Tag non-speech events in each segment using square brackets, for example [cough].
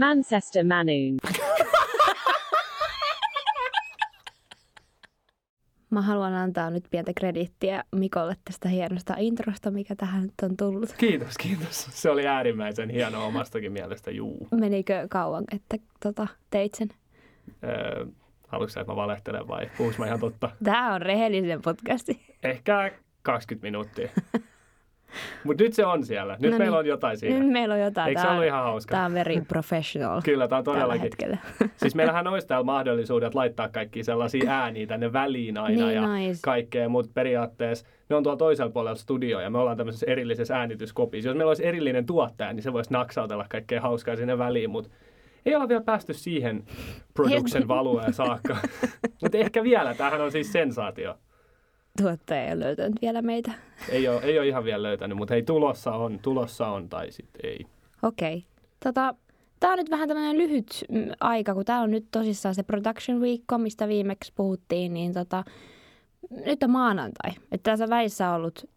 Manchester Manoon. Mä haluan antaa nyt pientä krediittiä Mikolle tästä hienosta introsta, mikä tähän nyt on tullut. Kiitos, kiitos. Se oli äärimmäisen hieno omastakin mielestä, juu. Menikö kauan, että tota, teit sen? Öö, haluatko sä, että mä valehtelen vai puhuks mä ihan totta? Tämä on rehellinen podcasti. Ehkä 20 minuuttia. [laughs] Mutta nyt se on siellä. Nyt No meillä niin. on jotain siinä. Nyt meillä on jotain. Eikö se ollut ihan hauska? Tämä on very professional. Kyllä, tämä on tällä todellakin. hetkellä. [laughs] Siis meillähän olisi täällä mahdollisuudet laittaa kaikki sellaisia ääniä tänne väliin aina Niin ja ois. kaikkea, mutta periaatteessa ne on tuolla toisella puolella studioa ja me ollaan tämmöisessä erillisessä äänityskopissa. Jos meillä olisi erillinen tuottaja, niin se voisi naksautella kaikkea hauskaa sinne väliin, mutta ei olla vielä päästy siihen production valueen saakka. [laughs] mutta ehkä vielä, tämähän on siis sensaatio. Tuottaja ei ole löytänyt vielä meitä. Ei ole, ei ole ihan vielä löytänyt, mutta hei, tulossa on, tulossa on tai sitten ei. Okei. Tota, tämä on nyt vähän tämmöinen lyhyt mm, aika, kun tämä on nyt tosissaan se production viikko, mistä viimeksi puhuttiin, niin tota, nyt on maanantai. Että tässä välissä on ollut,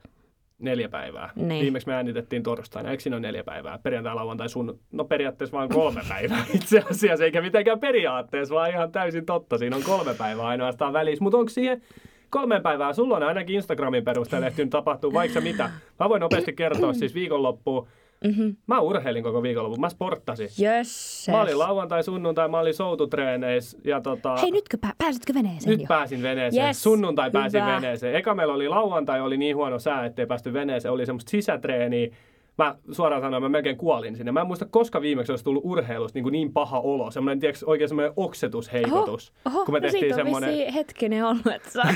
Neljä päivää. Niin. Viimeksi me äänitettiin torstaina. Eikö siinä ole neljä päivää? Perjantai, lauantai, sun... No periaatteessa vain kolme päivää [laughs] itse asiassa, eikä mitenkään periaatteessa, vaan ihan täysin totta. Siinä on kolme päivää ainoastaan välissä. Mutta onko siihen kolme päivää? Sulla on ainakin Instagramin perusteella ehtinyt tapahtua vaikka mitä. Mä voin nopeasti kertoa siis viikonloppuun. mm-hmm. Mä urheilin koko viikonloppuun. Mä sporttasin. jösses. Mä olin lauantai, sunnuntai, mä olin soututreeneissä ja tota... Hei, nytkö pää, pääsitkö veneeseen Nyt jo? pääsin veneeseen. Yes, Sunnuntai pääsin hyvä. veneeseen. Eka meillä oli lauantai, oli niin huono sää, ettei päästy veneeseen. Oli semmoista sisätreeniä. Mä suoraan sanoen, mä melkein kuolin sinne. Mä en muista, koska viimeksi olisi tullut urheilusta niin, kuin niin paha olo. Semmoinen, tiedätkö, oikein semmoinen oksetusheikotus. Oho, kun me no tehtiin semmoinen, hetkinen ollut, että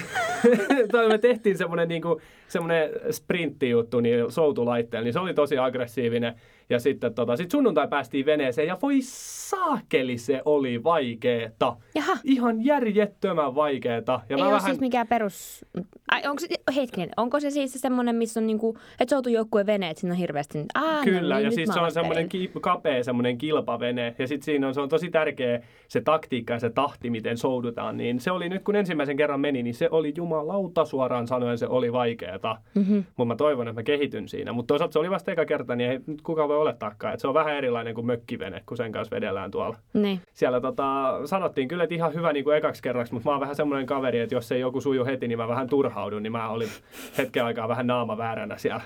[laughs] me tehtiin semmoinen, niin kuin, semmoinen sprinttijuttu niin soutulaitteella, niin se oli tosi aggressiivinen. Ja sitten tota, sit sunnuntai päästiin veneeseen ja voi saakeli se oli vaikeeta. Jaha. Ihan järjettömän vaikeeta. Ja Ei mä ole vähän... siis mikään perus... Ai, onko se, hetkinen, onko se siis semmoinen, missä on niinku, että soutujoukkueen veneet, siinä on hirveästi... Ah, Kyllä, no niin, ja siis se on semmoinen ki- kapea semmoinen kilpavene, ja sitten siinä on, se on tosi tärkeä se taktiikka ja se tahti, miten soudutaan, niin se oli nyt kun ensimmäisen kerran meni, niin se oli jumalauta suoraan sanoen, se oli vaikeeta. Mhm. Mutta mä toivon, että mä kehityn siinä. Mutta toisaalta se oli vasta eka kerta, niin ei nyt kukaan voi olettaakaan, että se on vähän erilainen kuin mökkivene, kun sen kanssa vedellään tuolla. Niin. Siellä tota, sanottiin kyllä, että ihan hyvä niin kuin ekaksi kerraksi, mutta mä oon vähän semmoinen kaveri, että jos ei joku suju heti, niin mä vähän turhaudun, niin mä olin hetken aikaa vähän naama vääränä siellä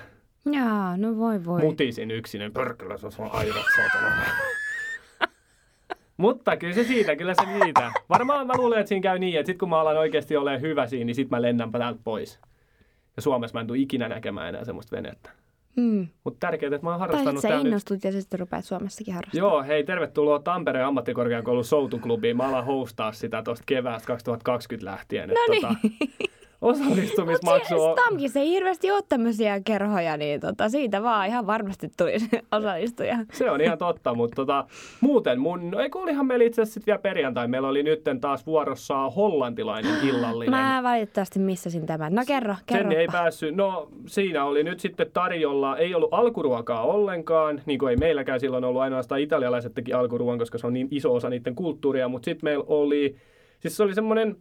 Jaa, no voi voi. mutisin yksin, pörkölä, se on aidat, saatana. Mutta kyllä se siitä, kyllä se siitä. Varmaan mä luulen, että siinä käy niin, että sit kun mä alan oikeasti olemaan hyvä siinä, niin sit mä lennänpä täältä pois. Ja Suomessa mä en tule ikinä näkemään enää semmoista venettä. Hmm. Mutta tärkeää, että mä oon harrastanut sä täällä nyt. innostut ja sitten rupeat Suomessakin harrastamaan. Joo, hei, tervetuloa Tampereen ammattikorkeakoulun soutuklubiin. Mä alan hostaa sitä tuosta keväästä 2020 lähtien. No Et tota, [laughs] niin. osallistumismaksu on... Stamkissa ei hirveästi ole tämmöisiä kerhoja, niin tota, siitä vaan ihan varmasti tulisi [laughs] osallistuja. Se on ihan totta, mutta tota, muuten mun, no eikö olihan meillä itse asiassa vielä perjantai, meillä oli nytten taas vuorossa hollantilainen [gasps] illallinen. Mä valitettavasti missasin tämän. No kerro, kerro. Sen ei päässyt. No siinä oli nyt sitten tarjolla, ei ollut alkuruokaa ollenkaan, niin kuin ei meilläkään silloin ollut, ainoastaan italialaiset teki alkuruoan, koska se on niin iso osa niiden kulttuuria, mutta sitten meillä oli, siis se oli semmoinen,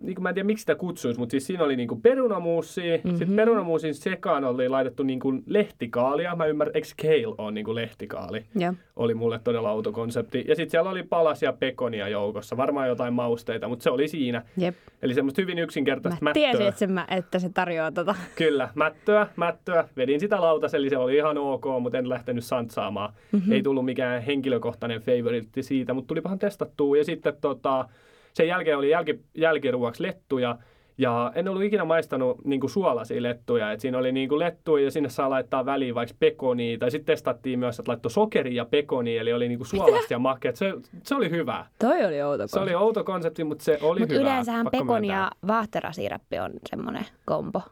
niin kuin mä en tiedä miksi sitä kutsuisi, mutta siis siinä oli niin kuin perunamuusia, mm-hmm. sitten perunamuusin sekaan oli laitettu niin kuin lehtikaalia, mä ymmärrän, eikö kale on niin kuin lehtikaali? Joo. oli mulle todella outo konsepti. Ja sitten siellä oli palasia pekonia joukossa, varmaan jotain mausteita, mutta se oli siinä. Jep. Eli semmoista hyvin Mä yksinkertaista mättöä. tiesin, että se, mä- että se tarjoaa tota. Kyllä, mättöä, mättöä. Vedin sitä lautasella, eli se oli ihan ok, mutta en lähtenyt santsaamaan. Mm-hmm. Ei tullut mikään henkilökohtainen favoritti siitä, mutta tulipahan testattua. Ja sitten tota, sen jälkeen oli jälki, jälkiruoksi lettuja. Ja en ollut ikinä maistanut niin kuin suolaisia lettuja. Et siinä oli niin kuin lettuja ja sinne saa laittaa väliin vaikka pekonia. Tai sitten testattiin myös, että laittoi sokeria ja pekonia, eli oli niin kuin suolasta ja makeat. Se, se oli hyvä. Toi oli outo Se oli outo konsepti, mutta se oli Mutta hyvä. yleensähän pakko pekon myöntää. ja vaahterasiirappi on semmoinen kombo.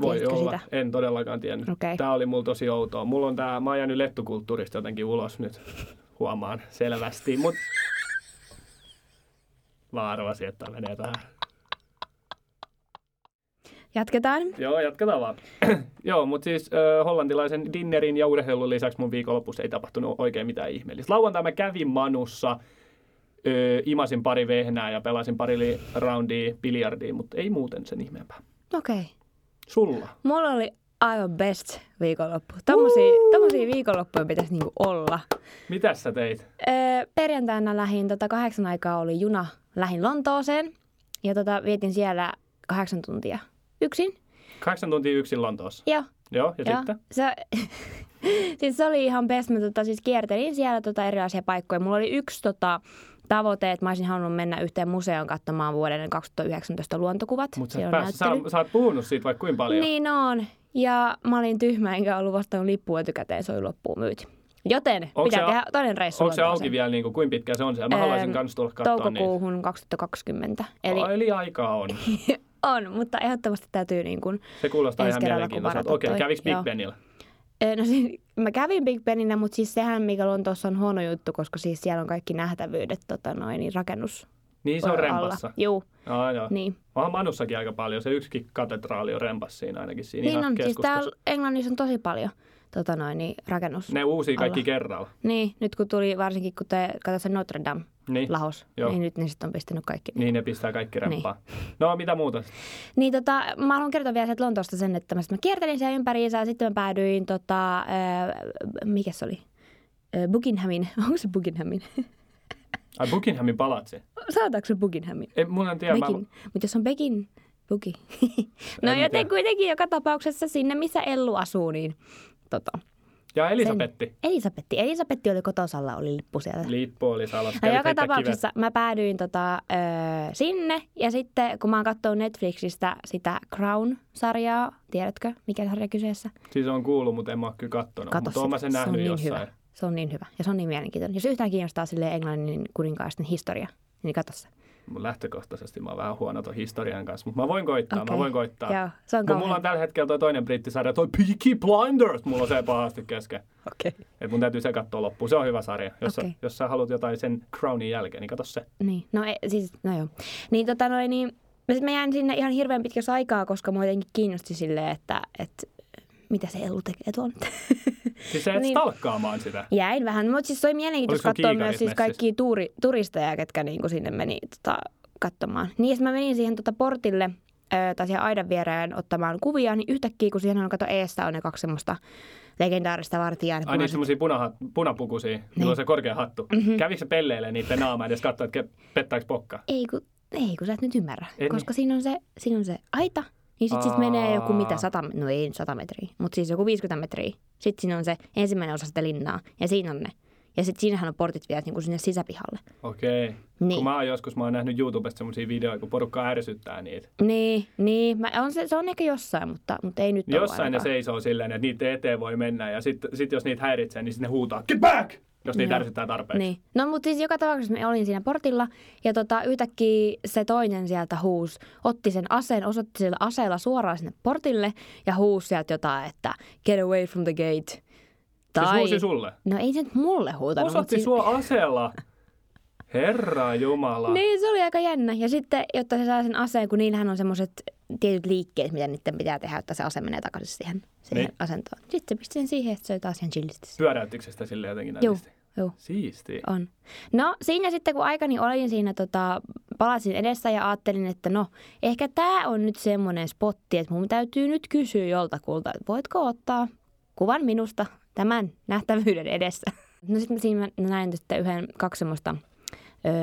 Voi Tiesitkö olla, sitä? en todellakaan tiennyt. Okei. Tämä oli mulla tosi outoa. Mulla on tää, mä oon jäänyt lettukulttuurista jotenkin ulos nyt, huomaan selvästi, mut mä arvasin, että menee tähän. Jatketaan. Joo, jatketaan vaan. [clears throat] Joo, mutta siis ö, hollantilaisen dinnerin ja urheilun lisäksi mun viikonlopussa ei tapahtunut oikein mitään ihmeellistä. Lauantai mä kävin Manussa, ö, imasin pari vehnää ja pelasin pari roundia biljardia, mutta ei muuten sen ihmeempää. Okei. Okay. Sulla? Mulla oli aivan best viikonloppu. Tommosia, tommosia viikonloppuja pitäisi niinku olla. Mitäs sä teit? Öö, perjantaina lähin, tota, kahdeksan aikaa oli juna, lähin Lontooseen ja tota, vietin siellä kahdeksan tuntia yksin. Kahdeksan tuntia yksin Lontoossa. Joo, Joo, ja joo. sitten? Se, [laughs] siis se oli ihan best. Mä tota, siis kiertelin siellä tota, erilaisia paikkoja. Mulla oli yksi tota, tavoite, että mä olisin halunnut mennä yhteen museoon katsomaan vuoden 2019 luontokuvat. Mutta sä, sä, sä oot puhunut siitä vaikka kuinka paljon. Niin on. Ja mä olin tyhmä, enkä ollut vastannut lippua etukäteen, se oli loppuun myyty. Joten Onko pitää se- tehdä toinen reissu Onko se auki vielä, niin kuin, kuinka pitkä se on siellä? Mä haluaisin kans tulla katsoa niitä. Toukokuuhun 2020. Eli Eli... eli aikaa on. [laughs] on, mutta ehdottomasti täytyy niin kuin, Se kuulostaa ihan mielenkiintoiselta. varataan Okei, toi. käviks Big. Benillä? Ö, No siis, mä kävin Big Beninä, mutta siis sehän, mikä Lontoossa on huono juttu, koska siis siellä on kaikki nähtävyydet tota noin, niin rakennus Niin se on rempassa. Juu, Joo, joo. niin. Onhan Manussakin aika paljon. Se yksikin katedraali on rempas siinä ainakin siinä Niin ihan on, siis täällä Englannissa on tosi paljon tota noin, niin rakennus. Ne uusii kaikki alla. kerralla. Niin, nyt kun tuli varsinkin, kun te katsoitte se Notre Dame Niin. lahos, Joo. niin nyt ne sitten on pistänyt kaikki. Niin ne pistää kaikki rempaan. No mitä muuta? Niin tota, mä haluan kertoa vielä sieltä Lontoosta sen, että mä, mä kiertelin siellä ympäriinsä ja sitten mä päädyin tota, äh, mikä se oli? Äh, Buckinghamin, [laughs] onko se Buckinghamin? Ai Buckinghamin palatsi. Saataanko se Buckinghamin? Ei, mun en tiedä. Mä. Mutta jos on Bekin, Buki. [laughs] no En joten kuitenkin joka tapauksessa sinne, missä Ellu asuu, niin tota, ja Elisabetti. Elisabetti. Elisabetti oli kotosalla, oli lippu siellä. Lippu oli salas. No joka tapauksessa mä päädyin tota, ö, sinne ja sitten kun mä oon katsonut Netflixistä sitä Crown-sarjaa, tiedätkö mikä sarja kyseessä? Kivet. Siis on kuullut, mutta en mä oo kyllä kattonut. Kato Mutta mä sen sitä. se on nähnyt niin jossain. hyvä. Se on niin hyvä ja se on niin mielenkiintoinen. Jos yhtään kiinnostaa sille englannin kuninkaisten historia, niin katso se. Lähtökohtaisesti mä oon vähän huono ton historian kanssa, mutta mä voin koittaa, Okei. mä voin koittaa. Joo, se on Mut mulla on tällä hetkellä toi toinen brittisarja, toi Peaky Blinders, mulla on se pahasti kesken. Okei. Et mun täytyy se katsoa loppuun. Se on hyvä sarja. Jos, Okei. sä, jos sä haluat jotain sen Crownin jälkeen, niin kato se. Niin, no e, siis, no joo. Niin tota noin, niin mä, mä jäin sinne ihan hirveän pitkässä aikaa, koska mua jotenkin kiinnosti silleen, että, että mitä se Ellu tekee tuolla nyt. [laughs] Siis sä et Niin. stalkkaamaan sitä. Jäin vähän, mutta siis se oli mielenkiintoista katsoa myös siis kaikkia tuuri, turisteja, ketkä niinku sinne meni tota, katsomaan. Niin ja mä menin siihen tota portille, ö, tai siihen aidan viereen ottamaan kuvia, niin yhtäkkiä kun siihen on kato eestä on ne kaksi semmoista legendaarista vartijaa. Ai niin, semmosia punahat, punapukuisia, niin. on se korkea hattu. Mm-hmm. Kävikö se pelleilee niiden naamaa edes katsoa, että pettääkö pokka? Ei kun, ei kun sä et nyt ymmärrä, En koska siinä on, se, siinä on se aita, niin sit, sit menee joku mitä, 100, no ei 100 metriä, mutta siis joku 50 metriä. Sitten siinä on se ensimmäinen osa sitä linnaa ja siinä on ne. Ja sitten siinähän on portit vielä niin kuin sinne sisäpihalle. Okei. Niin. Kun mä oon joskus, mä oon nähnyt YouTubesta semmosia videoita, kun porukka ärsyttää niitä. Niin, niin. Mä, on se, se on ehkä jossain, mutta, mutta ei nyt Jossain ne seisoo silleen, että niiden eteen voi mennä ja sitten sit jos niitä häiritsee, niin sitten ne huutaa, get back! Jos niitä Joo. ärsyttää tarpeeksi. Niin. No mutta siis joka tapauksessa mä olin siinä portilla ja tota, yhtäkkiä se toinen sieltä huus, otti sen aseen, osoitti sillä aseella suoraan sinne portille ja huusi sieltä jotain, että get away from the gate. Siis huusi sulle. No ei se nyt mulle huutanut. Osoitti siis- sua aseella. Herra Jumala. Niin, se oli aika jännä. Ja sitten, jotta se saa sen aseen, kun niillähän on semmoiset tietyt liikkeet, mitä niiden pitää tehdä, että se ase menee takaisin siihen, siihen Niin. asentoon. Sitten se pisti sen siihen, että se oli taas ihan chillisti. Pyöräyttikö sitä silleen jotenkin nätisti? joo. Siisti. On. No siinä sitten kun aikani olin siinä tota, palasin edessä ja ajattelin, että no ehkä tämä on nyt semmoinen spotti, että mun täytyy nyt kysyä joltakulta, että voitko ottaa kuvan minusta tämän nähtävyyden edessä. [laughs] No sitten siinä mä näin sitten yhden, kaksi semmoista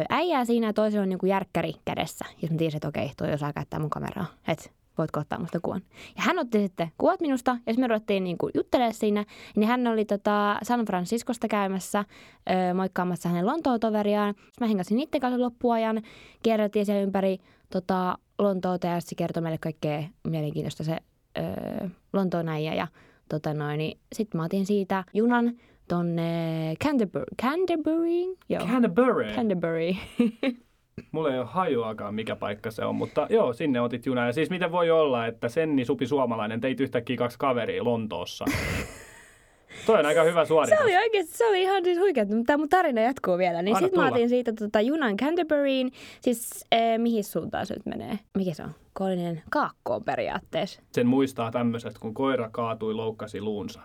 äijää siinä ja toisella on niinku järkkäri kädessä. Ja mä tiesin, että okei, toi osaa käyttää mun kameraa. Että voitko ottaa musta kuvan. Ja hän otti sitten kuvat minusta ja sitten me ruvettiin niinku juttelemaan siinä. Niin hän oli tota San Franciscosta käymässä ö, moikkaamassa hänen Lontoon toveriaan. Sitten mä hengasin niiden kanssa loppuajan. Kierreltiin siellä ympäri tota, Lontoota ja se kertoi meille kaikkea mielenkiintoista se ö, Lontoon äijä. Ja tota noin, niin sitten mä otin siitä junan tonne Canterbury. Canterbury? Joo. Canterbury. Canterbury. [laughs] Mulla ei ole hajuakaan, mikä paikka se on, mutta joo, sinne otit junaa. Ja siis miten voi olla, että Senni Supi Suomalainen teit yhtäkkiä kaksi kaveria Lontoossa? [laughs] Toi on aika hyvä suoritus. Se oli oikeasti, se oli ihan siis huikea, mutta tämä mun tarina jatkuu vielä. Niin sitten mä otin siitä tota, junan Canterburyin, siis eh, mihin suuntaan se nyt menee? Mikä se on? Koillinen kaakkoon periaatteessa. Sen muistaa tämmöisestä, kun koira kaatui, loukkasi luunsa.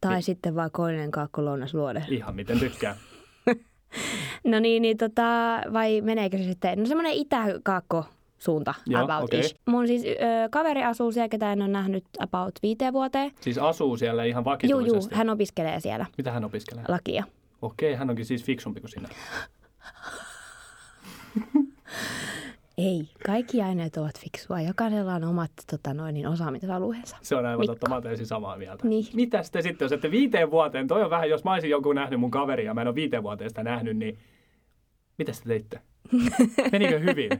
Tai Niin. sitten vaan koillinen kaakko lounasluode. Ihan miten tykkää. [laughs] No niin, niin tota, vai meneekö se sitten? No semmoinen itä-kaakko suunta Joo, about ish. Mun siis ö, kaveri asuu siellä, ketä en ole nähnyt about viiteen vuoteen. Siis asuu siellä ihan vakituisesti. juu, hän opiskelee siellä Mitä hän opiskelee? lakia. Okei, hän onkin siis fiksumpi kuin sinä. [laughs] Ei, kaikki aineet ovat fiksua. Jokaisella on omat tota noin, niin osaamisalueensa. Se on aivan Mikko. totta, mä täysin samaa mieltä. Niin. Mitä sitten sitten, jos ette viiteen vuoteen, toi on vähän, jos mä olisin jonkun nähnyt mun kaveria, mä en ole viiteen vuoteen sitä nähnyt, niin mitä te teitte? [laughs] Menikö hyvin?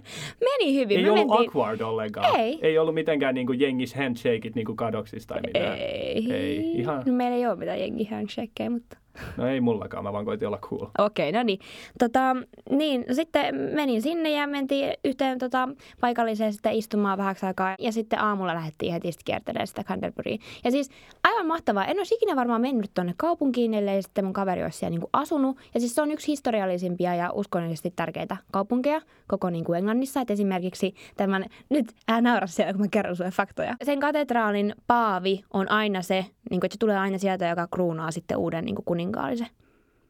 Meni hyvin. Ei Me ollut mentiin... awkward ollenkaan. Ei. Ei ollut mitenkään niin kuin jengis handshakeit niin kuin kadoksissa tai mitään. Ei. Ei, ihan- No, meillä ei ole mitään jengi handshakeja, mutta... No ei mullakaan, mä vaan koitin olla cool. Okei, no niin. Tota, niin, no sitten menin sinne ja mentiin yhteen tota, paikalliseen sitten istumaan vähäksi aikaa. Ja sitten aamulla lähdettiin heti sitten kiertelemään sitä Canterburyin. Ja siis aivan mahtavaa. En olisi ikinä varmaan mennyt tuonne kaupunkiin, ellei sitten mun kaveri olisi siellä niin asunut. Ja siis se on yksi historiallisimpia ja uskonnollisesti tärkeitä kaupunkeja koko niin kuin Englannissa. Et esimerkiksi tämän, nyt älä naura siellä, kun mä kerron sulle faktoja. Sen katedraalin paavi on aina se, niin kuin, että se tulee aina sieltä, joka kruunaa sitten uuden niin kuin kuninkaallisen.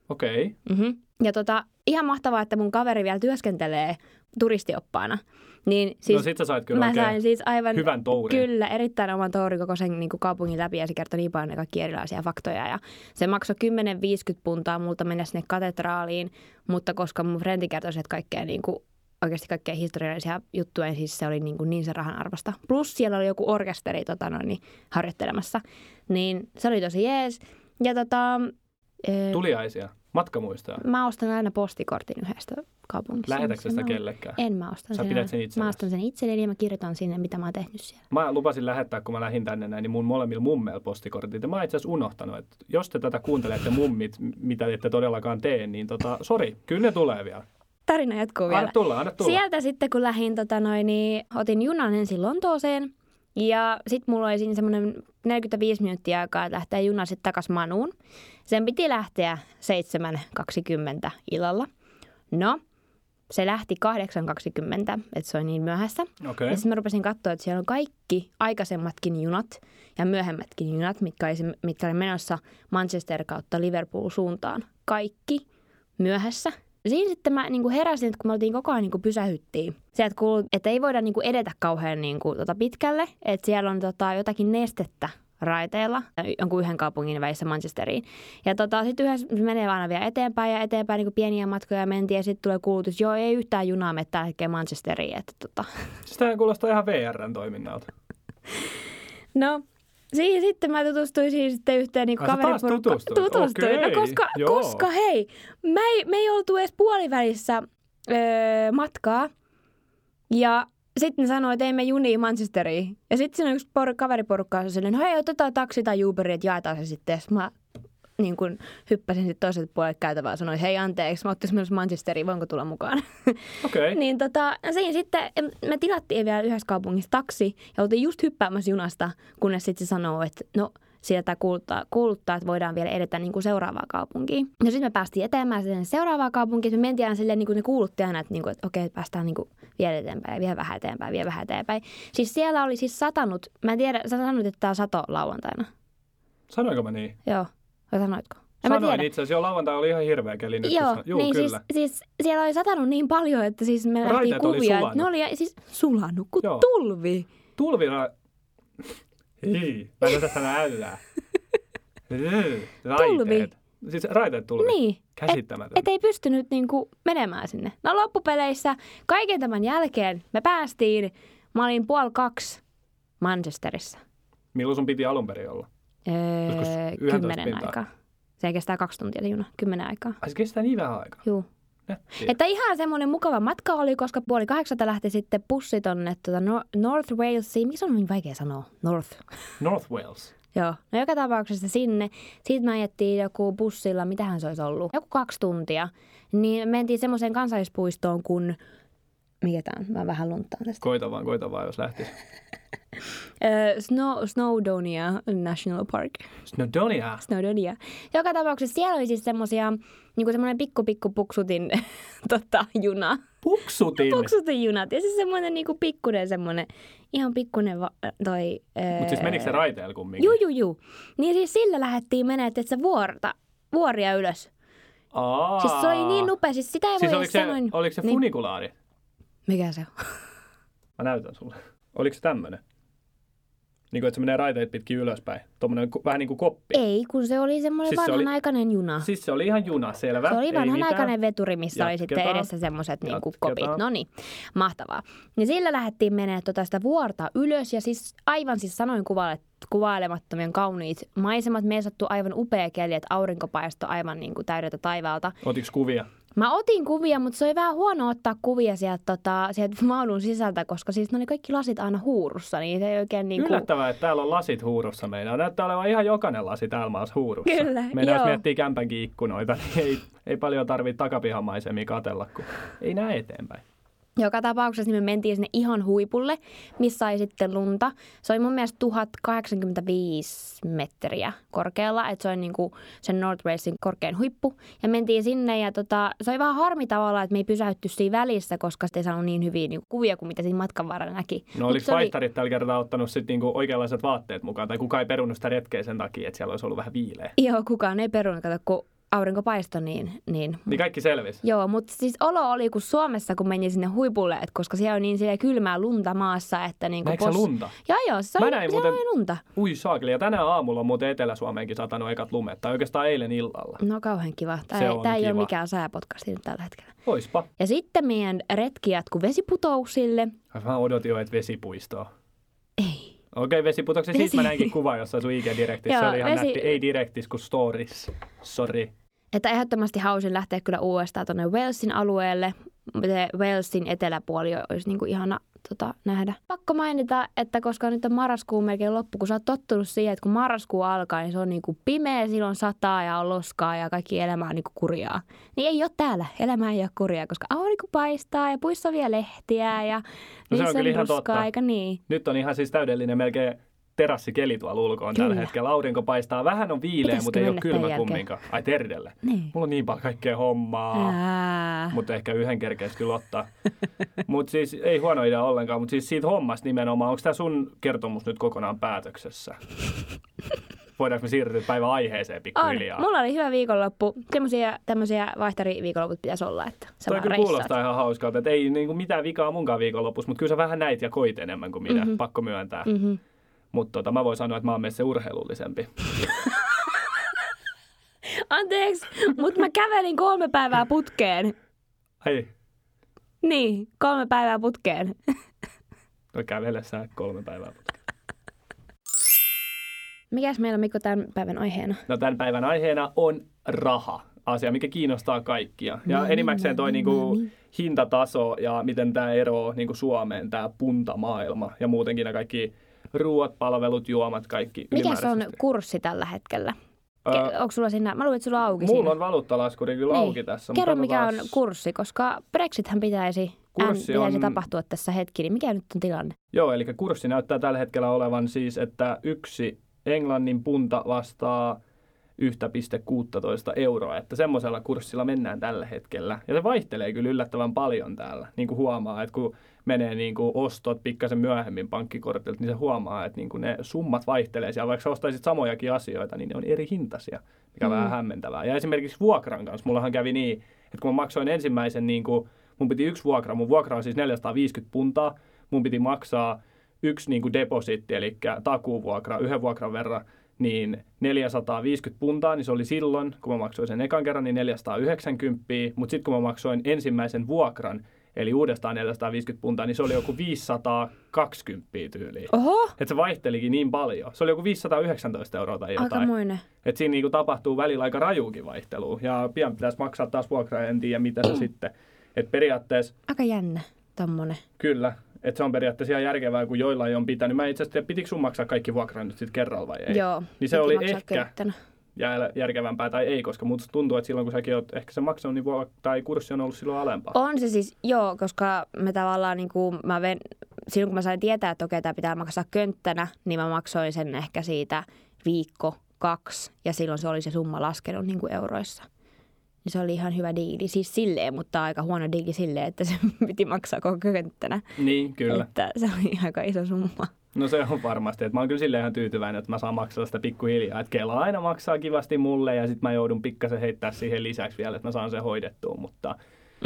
Okei. Okay. Mm-hmm. Ja tota, ihan mahtavaa, että mun kaveri vielä työskentelee turistioppaana. Niin Siis, siis no sit sä sait kyllä mä sain siis aivan hyvän tourin. Kyllä, erittäin oman tourin koko sen niin kuin kaupungin läpi ja se kertoi niin paljon kaikki erilaisia faktoja. Ja se maksoi 10-50 puntaa multa mennä sinne katedraaliin, mutta koska mun frendi kertoi sieltä kaikkea niin kuin, oikeasti kaikkea historiallisia juttuja, niin siis se oli niin, kuin niin se rahan arvosta. Plus siellä oli joku orkesteri tota noin, niin, harjoittelemassa, niin se oli tosi jees. Ja tota, ee, Tuliaisia, matkamuistoja. Mä ostan aina postikortin yhdestä kaupungista. Lähetätkö sitä Mä- kellekään? En mä ostan Sä sen. pidät sen Mä itsellesi? ostan sen itselleni ja mä kirjoitan sinne, mitä mä oon tehnyt siellä. Mä lupasin lähettää, kun mä lähdin tänne näin, niin mun molemmilla mummeilla postikortit. Ja mä oon itse asiassa unohtanut, että jos te tätä kuuntelette mummit, mitä ette todellakaan tee, niin tota, sori, kyllä ne tulee vielä. Tarina jatkuu vielä. Anna tulla, anna tulla. Sieltä sitten kun lähdin, tota noin, niin otin junan ensin Lontooseen. Ja sitten mulla oli siinä semmoinen 45 minuuttia aikaa, että lähtee juna sitten takaisin Manuun. Sen piti lähteä 7.20 illalla. No, se lähti 8.20, että se oli niin myöhässä. Okay. Ja sitten mä rupesin katsoa, että siellä on kaikki aikaisemmatkin junat ja myöhemmätkin junat, mitkä oli, mitkä oli menossa Manchester kautta Liverpool suuntaan. Kaikki myöhässä. Siinä sitten mä niin heräsin, että kun me oltiin koko ajan niin pysähyttiin. Sieltä kuului, että ei voida niin edetä kauhean niin kuin, tota pitkälle, että siellä on tota, jotakin nestettä raiteilla jonkun yhden kaupungin välissä Manchesteriin. Ja tota, sitten yhdessä menee aina vielä eteenpäin ja eteenpäin niin pieniä matkoja mentiin ja sitten tulee kuulutus, joo ei yhtään junaa mene tällä hetkellä Manchesteriin. Että, tota. [laughs] Siis tämähän kuulostaa ihan VRn toiminnalta. [laughs] No, siihen sitten mä tutustuin siihen sitten yhteen niin taas tutustuit? Tutustuin. Okei, No koska, joo. koska hei, me ei, me ei oltu edes puolivälissä öö, matkaa. Ja sitten ne sanoi, että ei me juniin Manchesteriin. Ja sitten siinä on yksi por- kaveriporukka on silleen, no hei, otetaan taksi tai Uberi, että jaetaan se sitten. Ja mä niin kun hyppäsin sitten toiselta puolelle käytävää ja sanoin, hei anteeksi, mä ottaisin myös Manchesteriin, voinko tulla mukaan? [laughs] Okei. Okay. niin tota, siinä sitten me tilattiin vielä yhdessä kaupungissa taksi ja oltiin just hyppäämässä junasta, kunnes sitten se sanoo, että no sieltä kuuluttaa, kuuluttaa, että voidaan vielä edetä niin kuin seuraavaan kaupunkiin. Ja sitten me päästiin eteenpäin sinne seuraavaan kaupunkiin. Me mentiin aina silleen, niin kuin ne kuulutti aina, että, niin kuin, että okei, päästään niin kuin vielä eteenpäin ja vielä vähän eteenpäin, vielä vähän eteenpäin. Siis siellä oli siis satanut, mä en tiedä, sä sanoit, että tämä sato lauantaina. Sanoinko mä niin? Joo, vai sanoitko? En Sanoin tiedä. itse asiassa, jo lauantai oli ihan hirveä keli nyt. Joo, Juu, niin kyllä. siis, siis siellä oli satanut niin paljon, että siis me nähtiin oli kuvia, että sulanut. ne oli siis sulanut kuin Joo. tulvi. Tulvira... Mä en osaa sanoa ällää. Raiteet. Siis raiteet tulvi. Niin, Käsittämätöntä. et ei pystynyt niinku menemään sinne. No loppupeleissä kaiken tämän jälkeen me päästiin, mä olin puoli kaksi Manchesterissa. Milloin sun piti alun perin olla? Öö, 11 kymmenen aikaa. Se kestää kaksi tuntia se juna, kymmenen aikaa. Ai se kestää niin vähän aikaa. Juu. Nättiä. Että ihan semmoinen mukava matka oli, koska puoli kahdeksalta lähti sitten bussi tonne tuota Nor- North Walesiin. Miksi on niin vaikea sanoa? North. [laughs] North Wales. Joo, no joka tapauksessa sinne. Siitä me ajettiin joku bussilla, mitähän se olisi ollut, joku kaksi tuntia. Niin mentiin semmoiseen kansallispuistoon kuin, mikä tämä on, mä vähän lunttaan tästä. Koita vaan, koita vaan, jos lähtis. [laughs] Öö, Snow, Snowdonia National Park. Snowdonia. Snowdonia. Joka tapauksessa siellä oli siis semmoisia, niinku semmoinen pikku pikku puksutin [laughs] tota, juna. Puksutin. Puksutin junat. Ja siis semmoinen niinku pikkunen semmoinen, ihan pikkunen va- toi... Mutta siis menikö se raiteella kumminkin? Juu, juu, juu. Niin siis sillä lähdettiin menemään, että se vuorta, vuoria ylös. Aa. Siis se oli niin nopea, siis sitä ei Siis voi oliko se, sanoin. oliko se Niin. Mikä se on? Mä näytän sulle. Oliko se tämmönen? Niin kuin, että se menee raiteet pitkin ylöspäin. Tuommoinen vähän niin kuin koppi. Ei, kun se oli semmoinen Siis se oli- vanhanaikainen juna. Siis se oli ihan juna, selvä. Se oli vanhanaikainen veturi, missä oli sitten Jatketaan. edessä semmoiset niinku Jatketaan. kopit. No niin, mahtavaa. Ja sillä lähdettiin menemään tota sitä vuorta ylös ja siis aivan siis sanoin kuvaile, kuvailemattomien kauniit maisemat. Me sattu aivan upea keli, että aurinko paistoi aivan niin kuin täydeltä taivaalta. Otiks kuvia? Mä otin kuvia, mutta se oli vähän huono ottaa kuvia sieltä, tota, sieltä maulun sisältä, koska siis ne oli kaikki lasit aina huurussa, niin se ei oikein niin kuin... Yllättävää, että täällä on lasit huurussa meidän. Näyttää olevan ihan jokainen lasi täällä maassa huurussa. Kyllä, Meidän jos joo. miettii kämpänkin ikkunoita, niin ei, ei paljon tarvitse takapihamaisemia katella, kun ei näe eteenpäin. Joka tapauksessa niin me mentiin sinne ihan huipulle, missä oli sitten lunta. Se oli mun mielestä 1085 metriä korkealla, että se oli niin kuin sen North Walesin korkein huippu. Ja mentiin sinne ja tota, se oli vähän harmi tavallaan, että me ei pysäytty siinä välissä, koska sitten ei saanut niin hyviä niin kuvia kuin mitä siinä matkan varrella näki. No Mut oliko se oli- vaihtarit tällä kertaa ottanut sitten niinku oikeanlaiset vaatteet mukaan, tai kukaan ei perunut sitä retkeä sen takia, että siellä olisi ollut vähän viileä. Joo, kukaan ei perunut, kato, kun aurinko paistoi, niin, niin Niin kaikki selvisi. Joo, mutta siis olo oli kuin Suomessa, kun meni sinne huipulle, että koska siellä on niin siellä kylmää lunta maassa, että niin Näetkö sä lunta? Joo, joo, se Mä oli, näin siellä muuten- oli lunta. Ui saakeli, ja tänään aamulla on muuten Etelä-Suomeenkin satanut ekat lumet, tai oikeastaan eilen illalla. No kauhean kiva. Tämä, Se ei, on tämä ei ole mikään sääpodcasti nyt tällä hetkellä. Oispa. Ja sitten meidän retki jatkui vesiputouksille. Mä odotin jo, että vesipuistoa. Ei. Okei, vesiputoksen. Siitä Vesi- mä näinkin kuvan jossain sun IG-direktissä. Se oli ihan vesi- nätti. Ei direktis, kuin stories. Sorry. Että ehdottomasti hausin lähteä kyllä uudestaan tuonne Walesin alueelle. Se Walesin eteläpuoli olisi niin kuin ihana tota, nähdä. Pakko mainita, että koska nyt on marraskuun melkein loppu, kun sä oot tottunut siihen, että kun marraskuu alkaa, niin se on niin kuin pimeä, silloin sataa ja on loskaa ja kaikki elämä on niin kuin kurjaa. Niin ei ole täällä. Elämä ei ole kurjaa, koska aurinko paistaa ja puissa on vielä lehtiä ja No se on niissä kyllä ihan ruskaa, totta. eikä niin. Nyt on ihan siis täydellinen melkein terassikeli tuolla ulkoon tällä Kyllä. hetkellä. Aurinko paistaa. Vähän on viileä, Pitäisikö mutta ei ole kylmä jälkeen? kumminkaan. Ai Terdelle. Niin. Mulla on niin paljon kaikkea hommaa. Ää. Mutta ehkä yhden kerkeis kyllä ottaa. [laughs] mutta siis ei huono idea ollenkaan. Mutta siis siitä hommasta nimenomaan. Onko tämä sun kertomus nyt kokonaan päätöksessä? [laughs] Voidaanko me siirtyä päivän aiheeseen On. pikkuhiljaa? Mulla oli hyvä viikonloppu. Semmoisia tämmöisiä vaihtariviikonloput pitäisi olla, että sä Toi kyllä reissaat. kuulostaa ihan hauskalta, että ei niinku mitään vikaa munkaan viikonlopussa, mutta kyllä sä vähän näit ja koit enemmän kuin minä, mm-hmm. pakko myöntää. Mm. Mm-hmm. Mutta tota, mä voin sanoa, että mä oon meissä urheilullisempi. [laughs] Anteeksi, mutta mä kävelin kolme päivää putkeen. Hei, Niin, kolme päivää putkeen. [laughs] no kävellessä kolme päivää. putkeen. Mikäs meillä on Mikko tämän päivän aiheena? No tämän päivän aiheena on raha. Asia, mikä kiinnostaa kaikkia. Ja No enimmäkseen toi no niin, niinku no hintataso ja miten tämä eroaa niinku Suomeen, tämä puntamaailma. Ja muutenkin ne kaikki ruuat, palvelut, juomat, kaikki Mikä se on kurssi tällä hetkellä? Öö, Onko sulla siinä? Mä luulen, että sulla on auki Mulla siinä. on valuuttalaskuri kyllä Niin. auki tässä. mutta Kerro, mikä on kurssi, koska Brexithän pitäisi, Kurssi ään, pitäisi on- tapahtua tässä hetki. Niin mikä nyt on tilanne? Joo, eli kurssi näyttää tällä hetkellä olevan siis, että yksi Englannin punta vastaa 1,16 euroa, että semmoisella kurssilla mennään tällä hetkellä. Ja se vaihtelee kyllä yllättävän paljon täällä, niin kuin huomaa, että kun menee niin kuin ostot pikkasen myöhemmin pankkikortilta, niin se huomaa, että niin kuin ne summat vaihtelee siellä. Vaikka sä ostaisit samojakin asioita, niin ne on eri hintaisia, mikä Mm. vähän hämmentävää. Ja esimerkiksi vuokran kanssa, mullahan kävi niin, että kun mä maksoin ensimmäisen, niin kuin, mun piti yksi vuokra, mun vuokra on siis 450 puntaa, mun piti maksaa yksi niin kuin depositti, eli takuuvuokra yhden vuokran verran, niin 450 puntaa, niin se oli silloin, kun mä maksoin sen ekan kerran, niin 490, mutta sitten kun mä maksoin ensimmäisen vuokran, eli uudestaan 450 puntaa, niin se oli joku 520 tyyliin. Oho, Että se vaihtelikin niin paljon. Se oli joku 519 euroa tai jotain. aikamoinen. Että siinä niinku tapahtuu välillä aika rajuukin vaihtelua. Ja pian pitäisi maksaa taas vuokraa, en tiedä mitä se sitten. Että periaatteessa Aika jännä, tommonen. Kyllä, että se on periaatteessa ihan järkevää, kun joillain on pitänyt. Mä itse asiassa pitikö sun maksaa kaikki vuokrat nyt sitten kerralla vai ei? Joo. Niin se oli ehkä köyttänä. Järkevämpää tai ei, koska musta tuntuu, että silloin kun säkin oot ehkä se maksanut, niin vuok- tai kurssi on ollut silloin alempaa. On se siis, joo, koska me tavallaan niin kuin, mä ven, silloin kun mä sain tietää, että okei, tämä pitää maksaa könttänä, niin mä maksoin sen ehkä siitä viikko, kaksi, ja silloin se oli se summa laskenut niin kuin euroissa. Niin se oli ihan hyvä diili, siis silleen, mutta aika huono diili silleen, että se [laughs] piti maksaa koko könttänä. Niin, kyllä. Että se oli aika iso summa. No se on varmasti. Että mä oon kyllä silleen ihan tyytyväinen, että mä saan maksaa sitä pikkuhiljaa. Että Kela aina maksaa kivasti mulle ja sitten mä joudun pikkasen heittää siihen lisäksi vielä, että mä saan sen hoidettua. Mutta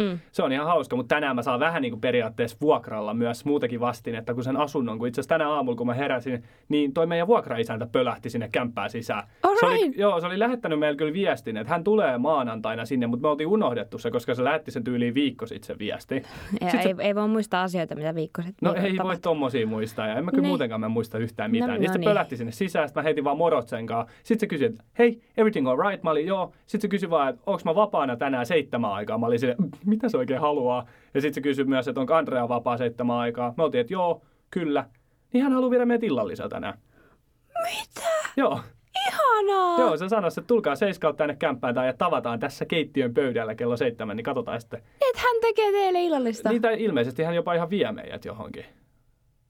Mm. Se on ihan hauska, mutta tänään mä saan vähän niin kuin periaatteessa vuokralla myös muutakin vastin, että kun sen asunnon, kun itse asiassa tänä aamulla kun mä heräsin, niin toi meidän vuokraisäntä pölähti sinne kämppään sisään. Se oli, Alright. joo, se oli lähettänyt meille kyllä viestin, että hän tulee maanantaina sinne, mutta me oltiin unohdettu se, koska se lähetti sen tyyliin viikko sitten se viesti. [laughs] Ja Sit se- ei, ei voi muistaa asioita, mitä viikko sitten No ei voi tapahtui. tommosia muistaa ja en mä kyllä Niin. muutenkaan mä muista yhtään mitään. No, niin no sitten niin. pölähti sinne sisään, sitten mä heitin vaan morot sen kanssa. Sitten se kysyi, että hei, everything all right? Mä olin joo. Sitten se kysyi vaan, että onko mä vapaana tänään seitsemän aikaa. Mä olin sille, "Mm, mitä se oikein haluaa? Ja sitten se kysyi myös, että onko Andrea vapaa seitsemän aikaa. Me oltiin, että joo, kyllä. Niin hän haluaa viedä meidät illallisella tänään. Mitä? Joo, Ihanaa! joo, se sanoi, että tulkaa seiskalta tänne kämppään tai ja tavataan tässä keittiön pöydällä kello seitsemän, niin katsotaan sitten. Et hän tekee teille illallista. Niitä ilmeisesti hän jopa ihan vie meidät johonkin.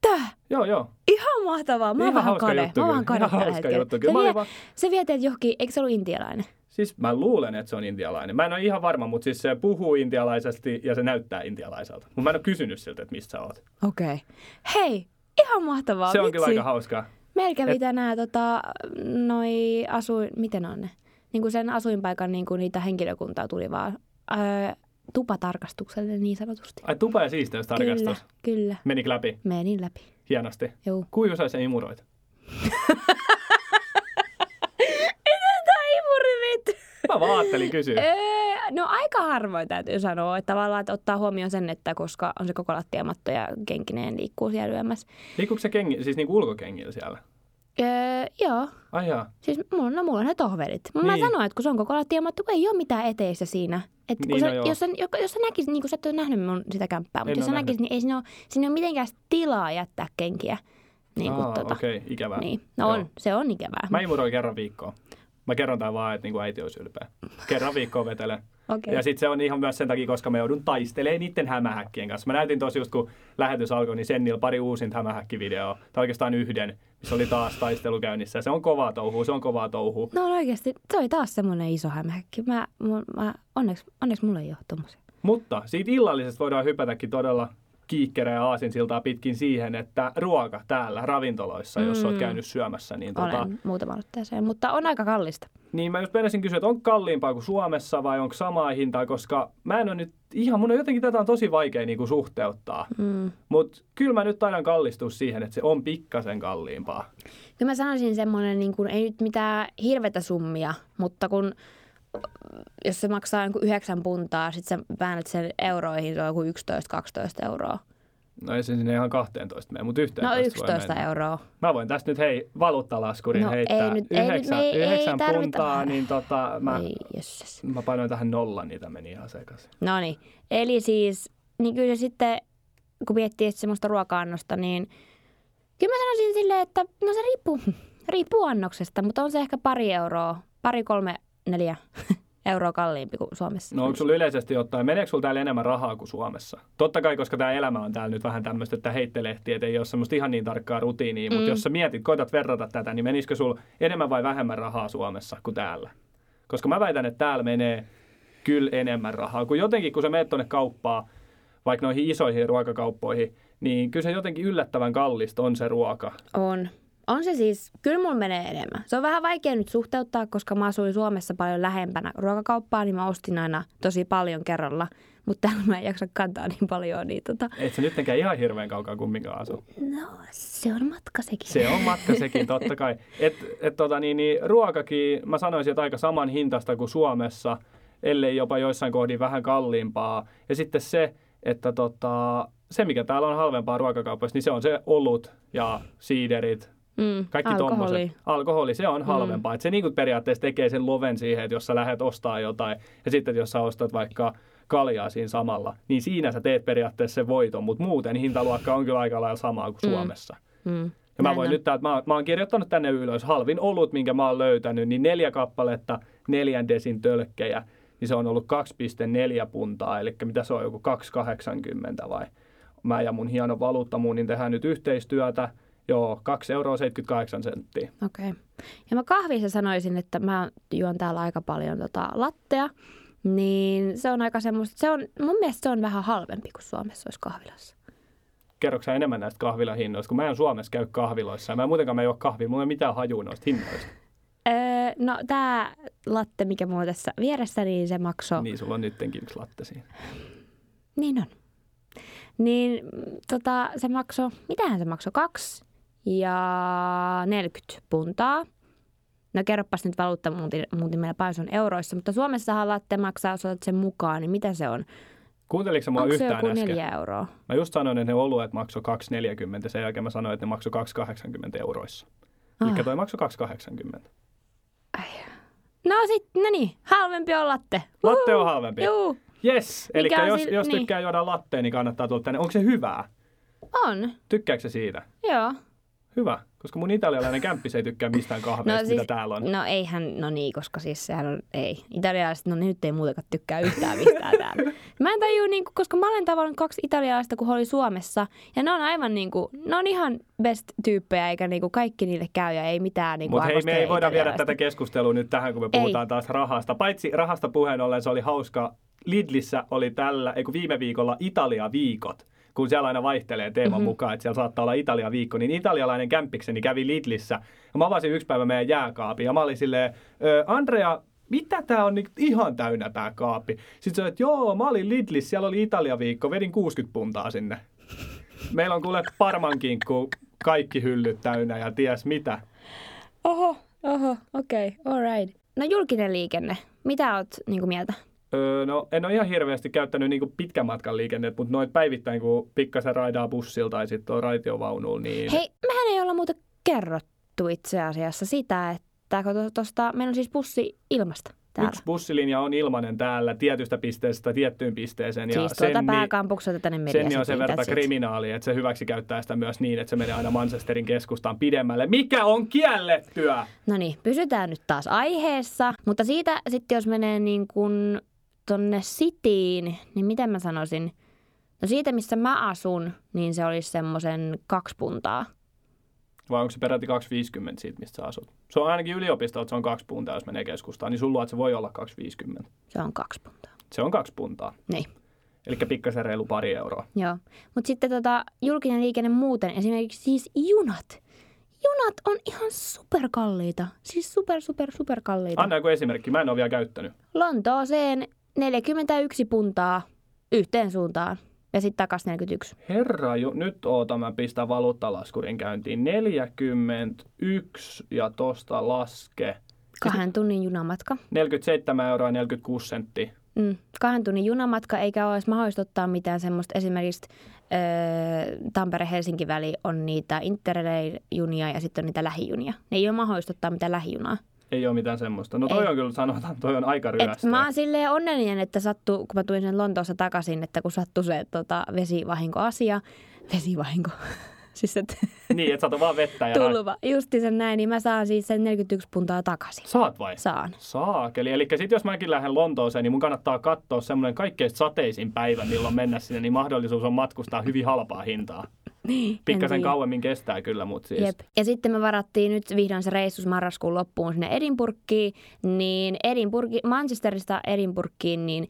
Tää? Joo, joo. Ihan mahtavaa. Mä oon vähän kade. juttu Mä oon kade tällä hetkellä. juttu kyllä. Se vie, vaan- se vie teet johonkin, eikö se ollut intialainen? Siis mä luulen, että se on intialainen. Mä en ole ihan varma, mutta siis se puhuu intialaisesti ja se näyttää intialaiselta. Mutta mä en ole kysynyt siltä, että mistä sä oot. Okei. Okay. Hei, ihan mahtavaa. Se on vitsi. kyllä aika hauskaa. Meillä kävi Et- tänään tota, noi asuin, miten on ne? Niin kuin sen asuinpaikan niin kuin niitä henkilökuntaa tuli vaan öö, tupatarkastukselle niin sanotusti. Ai tupa ja siisteystarkastus. Kyllä, kyllä. Menikö läpi? Menin läpi. Hienosti. Joo. Kuinka usein imuroit? [laughs] Tää imuri Mä vaan ajattelin kysyä. Öö, no aika harvoin täytyy sanoa, että tavallaan että ottaa huomioon sen, että koska on se koko lattiamatto ja kenkineen liikkuu siellä lyömässä. Liikkuuko se kengi, siis niinku ulkokengillä siellä? Öö, joo, Ai jaa. siis mulla, no, mulla on ne tohvelit. Niin. Mä sanoin, että kun se on koko lattiamatto, kun ei ole mitään eteistä siinä. Että kun Niin, sä, no joo. jos, sä, jos sä näkisit, niin kuin sä et ole nähnyt mun sitä kämppää, mutta En jos sä näkisit, niin ei siinä ole, siinä ole mitenkään tilaa jättää kenkiä. Niin kuin, Aa, tota, Okei, okay, ikävää. niin. No Joo. on, se on ikävää. Mä imuroin kerran viikkoon. Mä kerron tää vaan, että niinku äiti olisi ylpeä. Kerran viikkoon vetelen. Okei. Ja sitten se on ihan myös sen takia, koska me joudun taistelemaan niiden hämähäkkien kanssa. Mä näytin tosi just, kun lähetys alkoi, niin Sennillä pari uusinta hämähäkkivideoa. Tai oikeastaan yhden, missä oli taas taistelu käynnissä. Ja se on kovaa touhua, se on kovaa touhua. No oikeasti, se oli taas semmoinen iso hämähäkki. Mä, mä, mä, onneksi, onneksi mulla ei ole tommosia. Mutta siitä illallisesta voidaan hypätäkin todella kiikkerä ja aasinsiltaa pitkin siihen, että ruoka täällä ravintoloissa, jos oot Mm. käynyt syömässä, niin, Olen tota, muutaman otteeseen, mutta on aika kallista. niin mä just menisin kysyä, että onko kalliimpaa kuin Suomessa vai onko samaa hintaa, koska mä en ole nyt ihan, mun on jotenkin tätä on tosi vaikea niinku suhteuttaa. Mm. Mutta kyllä mä nyt taidan kallistua siihen, että se on pikkasen kalliimpaa. Kyllä mä sanoisin semmoinen, niin kuin, ei nyt mitään hirvetä summia, mutta kun jos se maksaa niin 9 puntaa, sitten sä väännät sen euroihin, se on joku 11-12 euroa. No ei se sinne ihan 12 mene, mutta 11 No voi 11 mennä. euroa. Mä voin tästä nyt hei valuuttalaskurin No heittää ei nyt- ei nyt- yhdeksän, me ei- ei yhdeksän tarvita- puntaa, niin tota, mä, Ei, mä painoin tähän nollan, niitä meni ihan sekaisin. No niin, eli siis, niin kyllä se sitten, kun miettii semmoista ruoka-annosta, niin kyllä mä sanoisin silleen, että no se riippuu, [laughs] riippuu annoksesta, mutta on se ehkä pari euroa, pari, kolme, neljä [laughs] euroa kalliimpi kuin Suomessa. No onko sulla yleisesti ottaen, meneekö sulla täällä enemmän rahaa kuin Suomessa? Totta kai, koska tämä elämä on täällä nyt vähän tämmöistä, että heittelehti, että ei ole semmoista ihan niin tarkkaa rutiinia, mutta Mm. jos sä mietit, koetat verrata tätä, niin menisikö sulla enemmän vai vähemmän rahaa Suomessa kuin täällä? Koska mä väitän, että täällä menee kyllä enemmän rahaa, kun jotenkin kun sä menet tuonne kauppaan, vaikka noihin isoihin ruokakauppoihin, niin kyllä se jotenkin yllättävän kallista on se ruoka. On. On se siis, kyllä mulla menee enemmän. Se on vähän vaikea nyt suhteuttaa, koska mä asuin Suomessa paljon lähempänä ruokakauppaa, niin mä ostin aina tosi paljon kerralla. Mutta täällä mä en jaksa kantaa niin paljon, niin tota, Et se nyttenkään ihan hirveän kaukaa kumminkaan asu. no se on matka sekin. Se on matka sekin, totta kai. Et, et tota, niin, niin, ruokakin, mä sanoisin, että aika saman hintasta kuin Suomessa, ellei jopa joissain kohdin vähän kalliimpaa. Ja sitten se, että tota, se mikä täällä on halvempaa ruokakaupassa, niin se on se olut ja siiderit, Mm, kaikki alkoholi. tommoset. Alkoholi, se on halvempaa. Mm. Et se niin kuin periaatteessa tekee sen loven siihen, että jos sä lähdet ostaa jotain, ja sitten jos sä ostat vaikka kaljaa siinä samalla, niin siinä sä teet periaatteessa sen voiton, mutta muuten hintaluokka on kyllä aika lailla samaa kuin Mm. Suomessa. Mm. Ja mä Näin voin on. nyt täältä, mä, mä oon kirjoittanut tänne ylös halvin olut, minkä mä oon löytänyt, niin neljä kappaletta neljän desin tölkkejä, niin se on ollut 2,4 puntaa, eli mitä se on, joku 2,80 vai? Mä ja mun hieno valuuttamuun, niin tehdään nyt yhteistyötä, joo, 2,78 euroa senttiä. Okei. Okay. Ja mä kahvissa sanoisin, että mä juon täällä aika paljon tota lattea, niin se on aika semmoista, se on, mun mielestä se on vähän halvempi kuin Suomessa olisi kahvilassa. Kerroksä sä enemmän näistä kahvilahinnoista, kun mä en Suomessa käy kahviloissa, mä en muutenkaan mä juo kahvia, mulla ei ole mitään hajua noista hinnoista. Öö, no tää latte, mikä mulla on tässä vieressä, niin se maksoi Niin, sulla on nyttenkin yksi latte siinä. Niin on. Niin tota, se maksoi, mitähän se maksoi, kaksi ja 40 puntaa. No kerropas nyt valuutta muutin meillä paljon euroissa, mutta Suomessahan latte maksaa, jos otat sen mukaan, niin mitä se on? Kuunteliko se mua Onko se yhtään joku äsken? neljä euroa? Mä just sanoin, että ne oluet maksoi 2,40. Sen jälkeen mä sanoin, että ne maksoi 2,80 euroissa. Eli Ah. toi maksoi 2,80. No sit, no niin, halvempi on latte. Latte on halvempi. Juu, Yes, eli Mikä on jos, si- jos niin. tykkää juoda lattea, niin kannattaa tulla tänne. Onko se hyvää? on. Tykkääkö se siitä? Joo. Hyvä, koska mun italialainen kämppis ei tykkää mistään kahveista, no, siis, mitä täällä on. No eihän, no niin, koska siis sehän on, ei. Italialaiset, no ne nyt ei muutenkaan tykkää yhtään mistään täällä. Mä en tajua, niin kuin, koska mä olen tavannut kaksi italialaista, kun oli Suomessa. Ja ne on aivan niin kuin, ne on ihan best tyyppejä, eikä niin kuin kaikki niille käy ja ei mitään niin Mutta hei, me ei voida viedä tätä keskustelua nyt tähän, kun me puhutaan Ei. taas rahasta. Paitsi rahasta puheen ollen se oli hauska. Lidlissä oli tällä, ei kun viime viikolla Italia-viikot kun siellä aina vaihtelee teeman Mhm. mm-hmm. mukaan, että siellä saattaa olla Italia-viikko, niin italialainen kämpikseni kävi Lidlissä. Ja mä avasin yksi päivä meidän jääkaapin ja mä olin silleen, "Ö, Andrea, mitä tää on niin ihan täynnä tää kaappi? Sitten se että joo, mä olin Lidlissä, siellä oli Italia-viikko, vedin 60 puntaa sinne. Meillä on kuule parmankinkku, kaikki hyllyt täynnä ja ties mitä. Oho, oho, okei, okay, alright. No julkinen liikenne, mitä oot niin kuin mieltä? Öö, no en ole ihan hirveästi käyttänyt niinku pitkän matkan liikennettä, mutta noit päivittäin, kun pikkasen raidaa bussilla tai sitten on raitiovaunulla, niin Hei, mehän ei olla muuten kerrottu itse asiassa sitä, että kun tuosta, meillä on siis bussi ilmasta täällä. yksi bussilinja on ilmainen täällä tietystä pisteestä tiettyyn pisteeseen. Ja siis tuolta pääkampukselta tänne mediaan. Senni on sen verran kriminaali, että se hyväksi käyttää sitä myös niin, että se menee aina Manchesterin keskustaan pidemmälle, mikä on kiellettyä. No niin, pysytään nyt taas aiheessa. Mutta siitä sitten jos menee niin kuin tonne Cityin, niin miten mä sanoisin? No siitä, missä mä asun, niin se olisi semmoisen kaksi puntaa. Vai onko se peräti 2,50 siitä, mistä sä asut? Se on ainakin yliopisto, että se on kaksi puntaa, jos menee keskustaan. Niin sun että se voi olla 2,50. Se on kaksi puntaa. Se on kaksi puntaa. Niin. Eli pikkasen reilu pari euroa. Joo. Mutta sitten tota, julkinen liikenne muuten, esimerkiksi siis junat. Junat on ihan superkalliita. Siis super, super, super kalliita. Anna joku esimerkki, mä en ole vielä käyttänyt. Lontooseen 41 puntaa yhteen suuntaan. Ja sitten takaisin 41. Herra, ju, nyt oota, mä pistän valuuttalaskurin käyntiin. 41 ja tosta laske. Kahden tunnin junamatka. 47 euroa ja 46 senttiä. Mm, kahden tunnin junamatka, eikä ole edes mahdollista ottaa mitään semmoista. Esimerkiksi öö, Tampere-Helsinki väli on niitä Interrail-junia ja sitten on niitä lähijunia. Ne ei ole mahdollista ottaa mitään lähijunaa. Ei ole mitään semmoista. No toi Ei. on kyllä sanotaan, toi on aika Et ryöstöä. mä oon silleen onnellinen, että sattuu, kun mä tulin sen Lontoossa takaisin, että kun sattui se tota, vesivahinkoasia, vesivahinko, [laughs] siis että Niin, että saat vaan vettä ja tulva, justi sen näin, niin mä saan siis sen 41 puntaa takaisin. Saat vai? Saan. Saakeli. Eli sitten jos mäkin lähden Lontooseen, niin mun kannattaa katsoa semmoinen kaikkein sateisin päivä, milloin mennä sinne, niin mahdollisuus on matkustaa hyvin halpaa hintaa. Niin, en Pikkasen kauemmin kestää kyllä, mutta siis... Jep. Ja sitten me varattiin nyt vihdoin se reissus marraskuun loppuun sinne Edinburghiin, niin Edinburghi, Manchesterista Edinburghiin, niin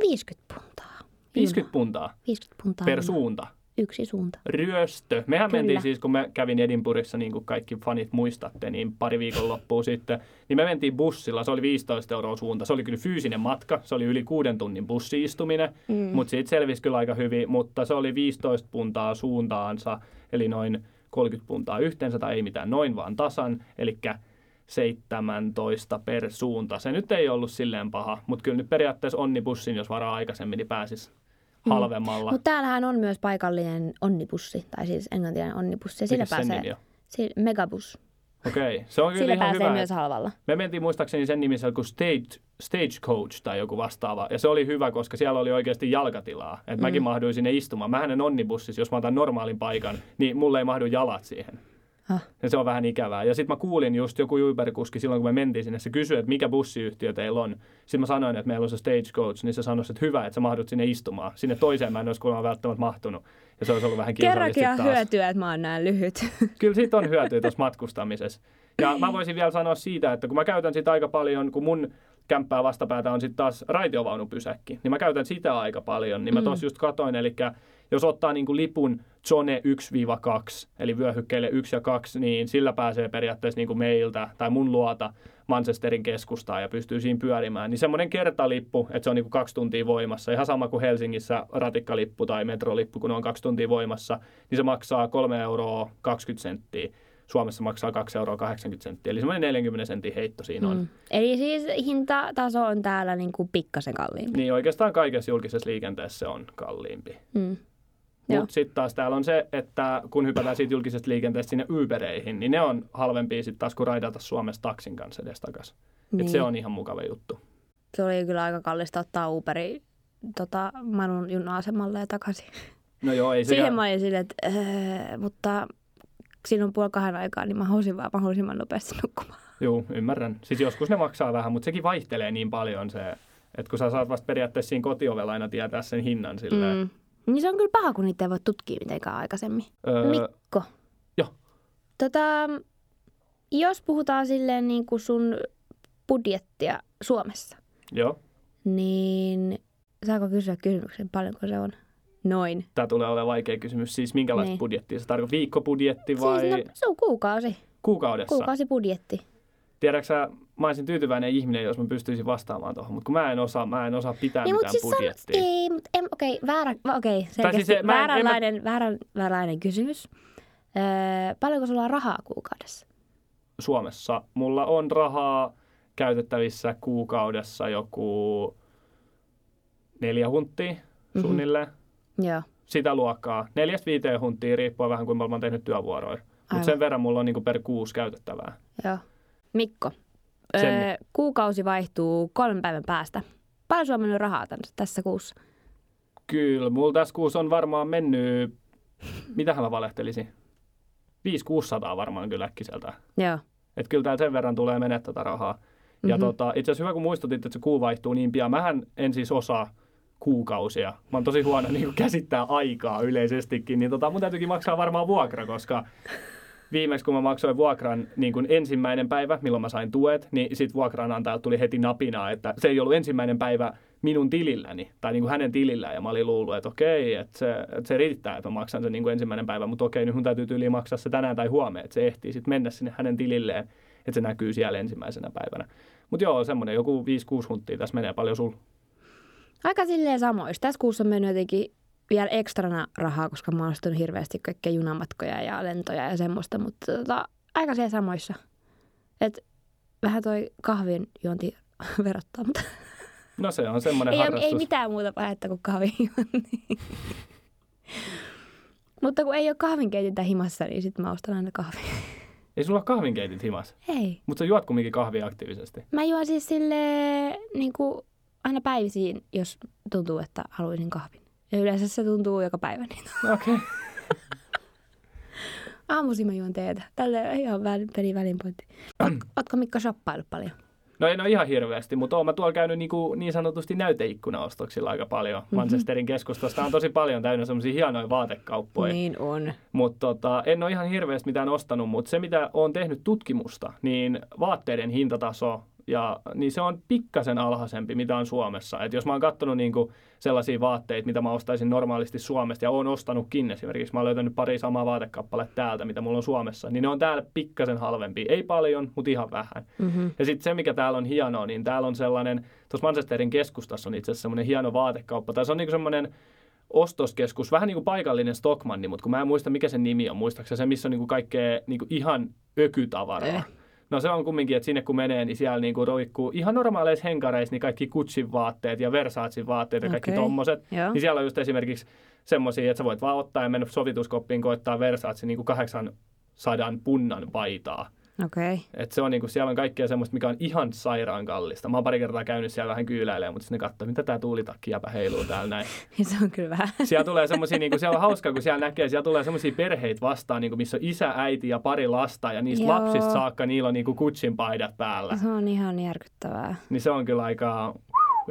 50 puntaa. 50 puntaa 50 puntaa. per suunta. Yksi suunta. ryöstö. Mehän Kyllä. mentiin siis, kun me kävin Edinburghissa, niin kuin kaikki fanit muistatte, niin pari viikon loppuun sitten, niin me mentiin bussilla. Se oli 15 euroa suunta. Se oli kyllä fyysinen matka. Se oli yli kuuden tunnin bussiistuminen, mm. mutta siitä selvisi kyllä aika hyvin. Mutta se oli 15 puntaa suuntaansa, eli noin 30 puntaa yhteensä, tai ei mitään noin vaan tasan, eli 17 per suunta. Se nyt ei ollut silleen paha, mutta kyllä nyt periaatteessa onnibussin, jos varaa aikaisemmin, niin pääsisi halvemmalla. Mutta täällähän on myös paikallinen onnibussi, tai siis englantilainen onnibussi. Ja sillä pääsee, nimi on? sillä, megabus. Okei, se on kyllä Sillä ihan hyvä. myös halvalla. Me mentiin muistaakseni sen nimissä kuin stage, Stagecoach tai joku vastaava. Ja se oli hyvä, koska siellä oli oikeasti jalkatilaa. Että mäkin mahduin sinne istumaan. Mähän en onnibussissa, jos mä otan normaalin paikan, niin mulle ei mahdu jalat siihen. Ja se on vähän ikävää. Ja sitten mä kuulin just joku Uber-kuski silloin, kun me mentiin sinne. Se kysyi, että mikä bussiyhtiö teillä on. Sitten mä sanoin, että meillä on se Stagecoach. Niin se sanoi, että hyvä, että sä mahdut sinne istumaan. Sinne toiseen mä en olisi kuulemma välttämättä mahtunut. Ja se olisi ollut vähän kiusallista Kerrankin on hyötyä, että mä oon näin lyhyt. [laughs] Kyllä siitä on hyötyä tuossa matkustamisessa. Ja mä voisin vielä sanoa siitä, että kun mä käytän sitä aika paljon, kun mun kämppää vastapäätä on sitten taas raitiovaunupysäkki, niin mä käytän sitä aika paljon. Niin mä Mm. tuossa just katoin, eli jos ottaa niin kuin lipun zone 1-2, eli vyöhykkeille 1 ja 2, niin sillä pääsee periaatteessa niin kuin meiltä tai mun luota Manchesterin keskustaan ja pystyy siinä pyörimään. Niin semmoinen kertalippu, että se on niin kuin kaksi tuntia voimassa, ihan sama kuin Helsingissä ratikkalippu tai metrolippu, kun ne on kaksi tuntia voimassa, niin se maksaa 3 euroa 20 senttiä. Suomessa maksaa 2 euroa 80 senttiä, eli semmoinen 40 sentin heitto siinä on. Mm. Eli siis hintataso on täällä niin kuin pikkasen kalliimpi. Niin oikeastaan kaikessa julkisessa liikenteessä se on kalliimpi. Mm. Mutta sitten taas täällä on se, että kun hypätään siitä julkisesta liikenteestä sinne Ubereihin, niin ne on halvempia sitten taas kuin raidata Suomessa taksin kanssa edestakaisin. Niin. Et se on ihan mukava juttu. se oli kyllä aika kallista ottaa Uberi tota, Manun juna-asemalle ja takaisin. No joo, ei Siihen sekään. mä olin silleen, että öö, mutta silloin puoli kahden aikaa, niin mä halusin vaan mahdollisimman nopeasti nukkumaan. Joo, ymmärrän. Siis joskus ne maksaa vähän, mutta sekin vaihtelee niin paljon se, että kun sä saat vasta periaatteessa siinä kotiovella aina tietää sen hinnan silleen. Mm. Niin se on kyllä paha, kun niitä ei voi tutkia mitenkään aikaisemmin. Öö, Mikko. joo. Tota, jos puhutaan silleen niin kuin sun budjettia Suomessa, joo, niin saako kysyä kysymyksen, paljonko se on? Noin. tämä tulee olemaan vaikea kysymys. Siis minkälaista Niin. budjettia? Se tarkoittaa viikkobudjetti vai Siis no, se on kuukausi. kuukaudessa? Kuukausibudjetti. Tiedätkö sä, mä olisin tyytyväinen ihminen, jos mä pystyisin vastaamaan tuohon, mutta kun mä en osaa, mä en osaa pitää Niin, mitään siis budjettia. San, ei, mutta okei, väärä, okei, selkeästi siis se- mä en- en mä- vääränlainen, väärän, vääränlainen kysymys. Öö, paljonko sulla on rahaa kuukaudessa? Suomessa mulla on rahaa käytettävissä kuukaudessa joku neljä hunttia Mhm. suunnilleen. Joo. Sitä luokkaa. Neljästä viiteen hunttia riippuen vähän kuinka paljon mä oon tehnyt työvuoroja. Mutta sen verran mulla on niinku per kuusi käytettävää. Joo. Mikko, öö, kuukausi vaihtuu kolmen päivän päästä. Paljon sulla on mennyt rahaa täns, tässä kuussa? Kyllä, mulla tässä kuussa on varmaan mennyt, mitähän mä valehtelisin, 5-600 varmaan kyllä äkkiseltä. Joo. Että kyllä täällä sen verran tulee menee tätä rahaa. Mm-hmm. Ja Mhm. tota, itse asiassa hyvä, kun muistutit, että se kuu vaihtuu niin pian. Mähän en siis osaa kuukausia. Mä oon tosi huono niin käsittää aikaa yleisestikin, niin tota, mun täytyykin maksaa varmaan vuokra, koska viimeksi kun mä maksoin vuokran niin kun ensimmäinen päivä, milloin mä sain tuet, niin sit vuokranantajalta tuli heti napinaa, että se ei ollut ensimmäinen päivä minun tililläni, tai niin kuin hänen tilillään, ja mä olin luullut, että okei, että se, että se riittää, että mä maksan sen niin kuin ensimmäinen päivä, mutta okei, nyt mun täytyy tyyliin maksaa se tänään tai huomenna, että se ehtii sitten mennä sinne hänen tililleen, että se näkyy siellä ensimmäisenä päivänä. Mutta joo, semmoinen joku 5-6 hunttia tässä menee paljon sul. Aika silleen samoista. Tässä kuussa on mennyt jotenkin vielä ekstrana rahaa, koska mä oon hirveästi kaikkea junamatkoja ja lentoja ja semmoista, mutta tota, aika siellä samoissa. Et vähän toi kahvin juonti [laughs] verottaa, mutta No se on semmoinen ei, harrastus. ei mitään muuta pahettä kuin kahvin juonti. [laughs] mutta kun ei ole kahvinkeitintä himassa, niin sitten mä ostan aina kahvia. Ei sulla ole kahvinkeitit himas, Ei. mutta sä juot kumminkin kahvia aktiivisesti. Mä juon siis sille niin kuin aina päivisiin, jos tuntuu, että haluaisin kahvin. Ja yleensä se tuntuu joka päivä. Niin Okei. Okay. [laughs] Aamuisin mä juon teetä. Tälle ihan väl, peli välinpointti. Oot, [clears throat] ootko Mikko shoppailut paljon? No en ole ihan hirveästi, mutta oon mä tuolla käynyt niin, kuin niin sanotusti näyteikkunaostoksilla aika paljon. Mhm. Manchesterin keskustasta on tosi paljon täynnä semmoisia hienoja vaatekauppoja. Niin on. Mutta tota, en ole ihan hirveästi mitään ostanut, mutta se mitä on tehnyt tutkimusta, niin vaatteiden hintataso, ja, niin se on pikkasen alhaisempi, mitä on Suomessa. Et jos mä oon katsonut niinku sellaisia vaatteita, mitä mä ostaisin normaalisti Suomesta, ja oon ostanutkin esimerkiksi, mä oon löytänyt pari samaa vaatekappaletta täältä, mitä mulla on Suomessa, niin ne on täällä pikkasen halvempi. Ei paljon, mutta ihan vähän. Mm-hmm. Ja sitten se, mikä täällä on hienoa, niin täällä on sellainen, tuossa Manchesterin keskustassa on itse asiassa semmoinen hieno vaatekauppa, tai se on niinku semmoinen ostoskeskus, vähän niin kuin paikallinen Stockmanni, mutta kun mä en muista, mikä sen nimi on, muistaakseni se, missä on niinku kaikkea niinku ihan ökytavaraa. Eh. No se on kumminkin, että sinne kun menee, niin siellä niinku roikkuu ihan normaaleissa henkareissa niin kaikki Gucciin vaatteet ja Versacen vaatteet ja kaikki Okei. tommoset. Joo. Niin siellä on just esimerkiksi semmoisia, että sä voit vaan ottaa ja mennä sovituskoppiin koittaa Versace niin kuin 800 punnan paitaa. Okay. Et se on niinku, siellä on kaikkea semmoista, mikä on ihan sairaan kallista. Mä oon pari kertaa käynyt siellä vähän kyyläilemään, mutta sitten ne katsoo, mitä tää tuulitakki jäpä heiluu täällä näin. [laughs] se on kyllä vähän. Siellä tulee semmoisia, niinku, siellä on hauskaa, kun siellä näkee, siellä tulee semmoisia perheitä vastaan, niinku, missä on isä, äiti ja pari lasta, ja niistä Joo. lapsista saakka niillä on niinku Gucciin paidat päällä. Se on ihan järkyttävää. Niin se on kyllä aika,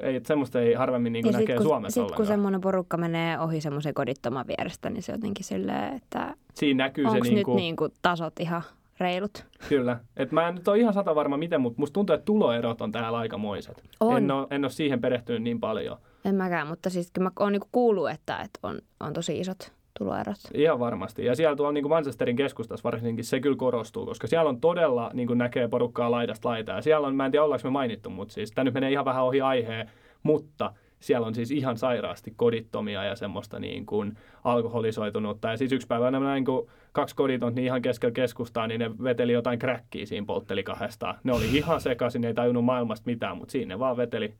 ei, semmoista ei harvemmin niinku ja näkee sitten kun, Suomessa sit, kun ollenkaan. semmoinen porukka menee ohi semmoisen kodittoman vierestä, niin se jotenkin silleen, että Siinä näkyy se niinku, nyt niinku tasot ihan reilut. Kyllä. Et mä en nyt ole ihan sata varma miten, mutta musta tuntuu, että tuloerot on täällä aikamoiset. On. En ole, en ole siihen perehtynyt niin paljon. En mäkään, mutta siis mä oon niinku kuullut, että, että on, on tosi isot tuloerot. Ihan varmasti. Ja siellä tuolla niin kuin Manchesterin keskustassa varsinkin se kyllä korostuu, koska siellä on todella, niin kuin näkee porukkaa laidasta laitaa. Siellä on, mä en tiedä ollaanko me mainittu, mutta siis tämä nyt menee ihan vähän ohi aiheen, mutta siellä on siis ihan sairaasti kodittomia ja semmoista niin kuin alkoholisoitunutta. Ja siis yksi päivä nämä näin, kun kaksi koditonta niin ihan keskellä keskustaa, niin ne veteli jotain kräkkiä siinä poltteli kahdestaan. Ne oli ihan sekaisin, ne ei tajunnut maailmasta mitään, mutta siinä ne vaan veteli.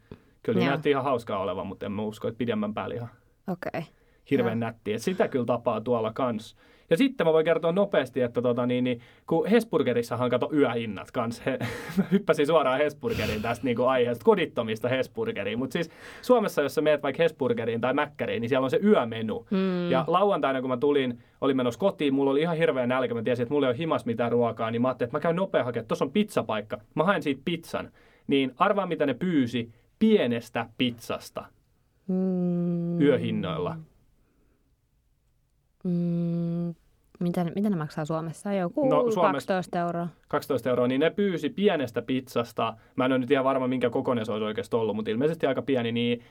Kyllä ne Joo. näytti ihan hauskaa olevan, mutta en mä usko, että pidemmän päälle ihan Okei. Okay. Hirveän nätti. Et sitä kyllä tapaa tuolla kans. Ja sitten mä voin kertoa nopeasti, että tota, niin, niin, kun Hesburgerissahan kato yöhinnat kans. He, [laughs] mä hyppäsin suoraan Hesburgeriin tästä niin kuin aiheesta, kodittomista Hesburgeriin. Mutta siis Suomessa, jos sä meet vaikka Hesburgeriin tai Mäkkäriin, niin siellä on se yömenu. Mm. Ja lauantaina, kun mä tulin, olin menossa kotiin, mulla oli ihan hirveä nälkä. Mä tiesin, että mulla ei ole himas mitään ruokaa, niin mä ajattelin, että mä käyn nopea hakemaan. Tuossa on pizzapaikka. Mä haen siitä pizzan. Niin arvaa, mitä ne pyysi pienestä pizzasta Mm. yöhinnoilla. Mm. Mitä, ne- mitä ne maksaa Suomessa? Joku No, Suomessa- 12 euroa. 12 euroa, niin ne pyysi pienestä pizzasta, mä en ole nyt ihan varma minkä kokoinen se olisi oikeasti ollut, mutta ilmeisesti aika pieni, niin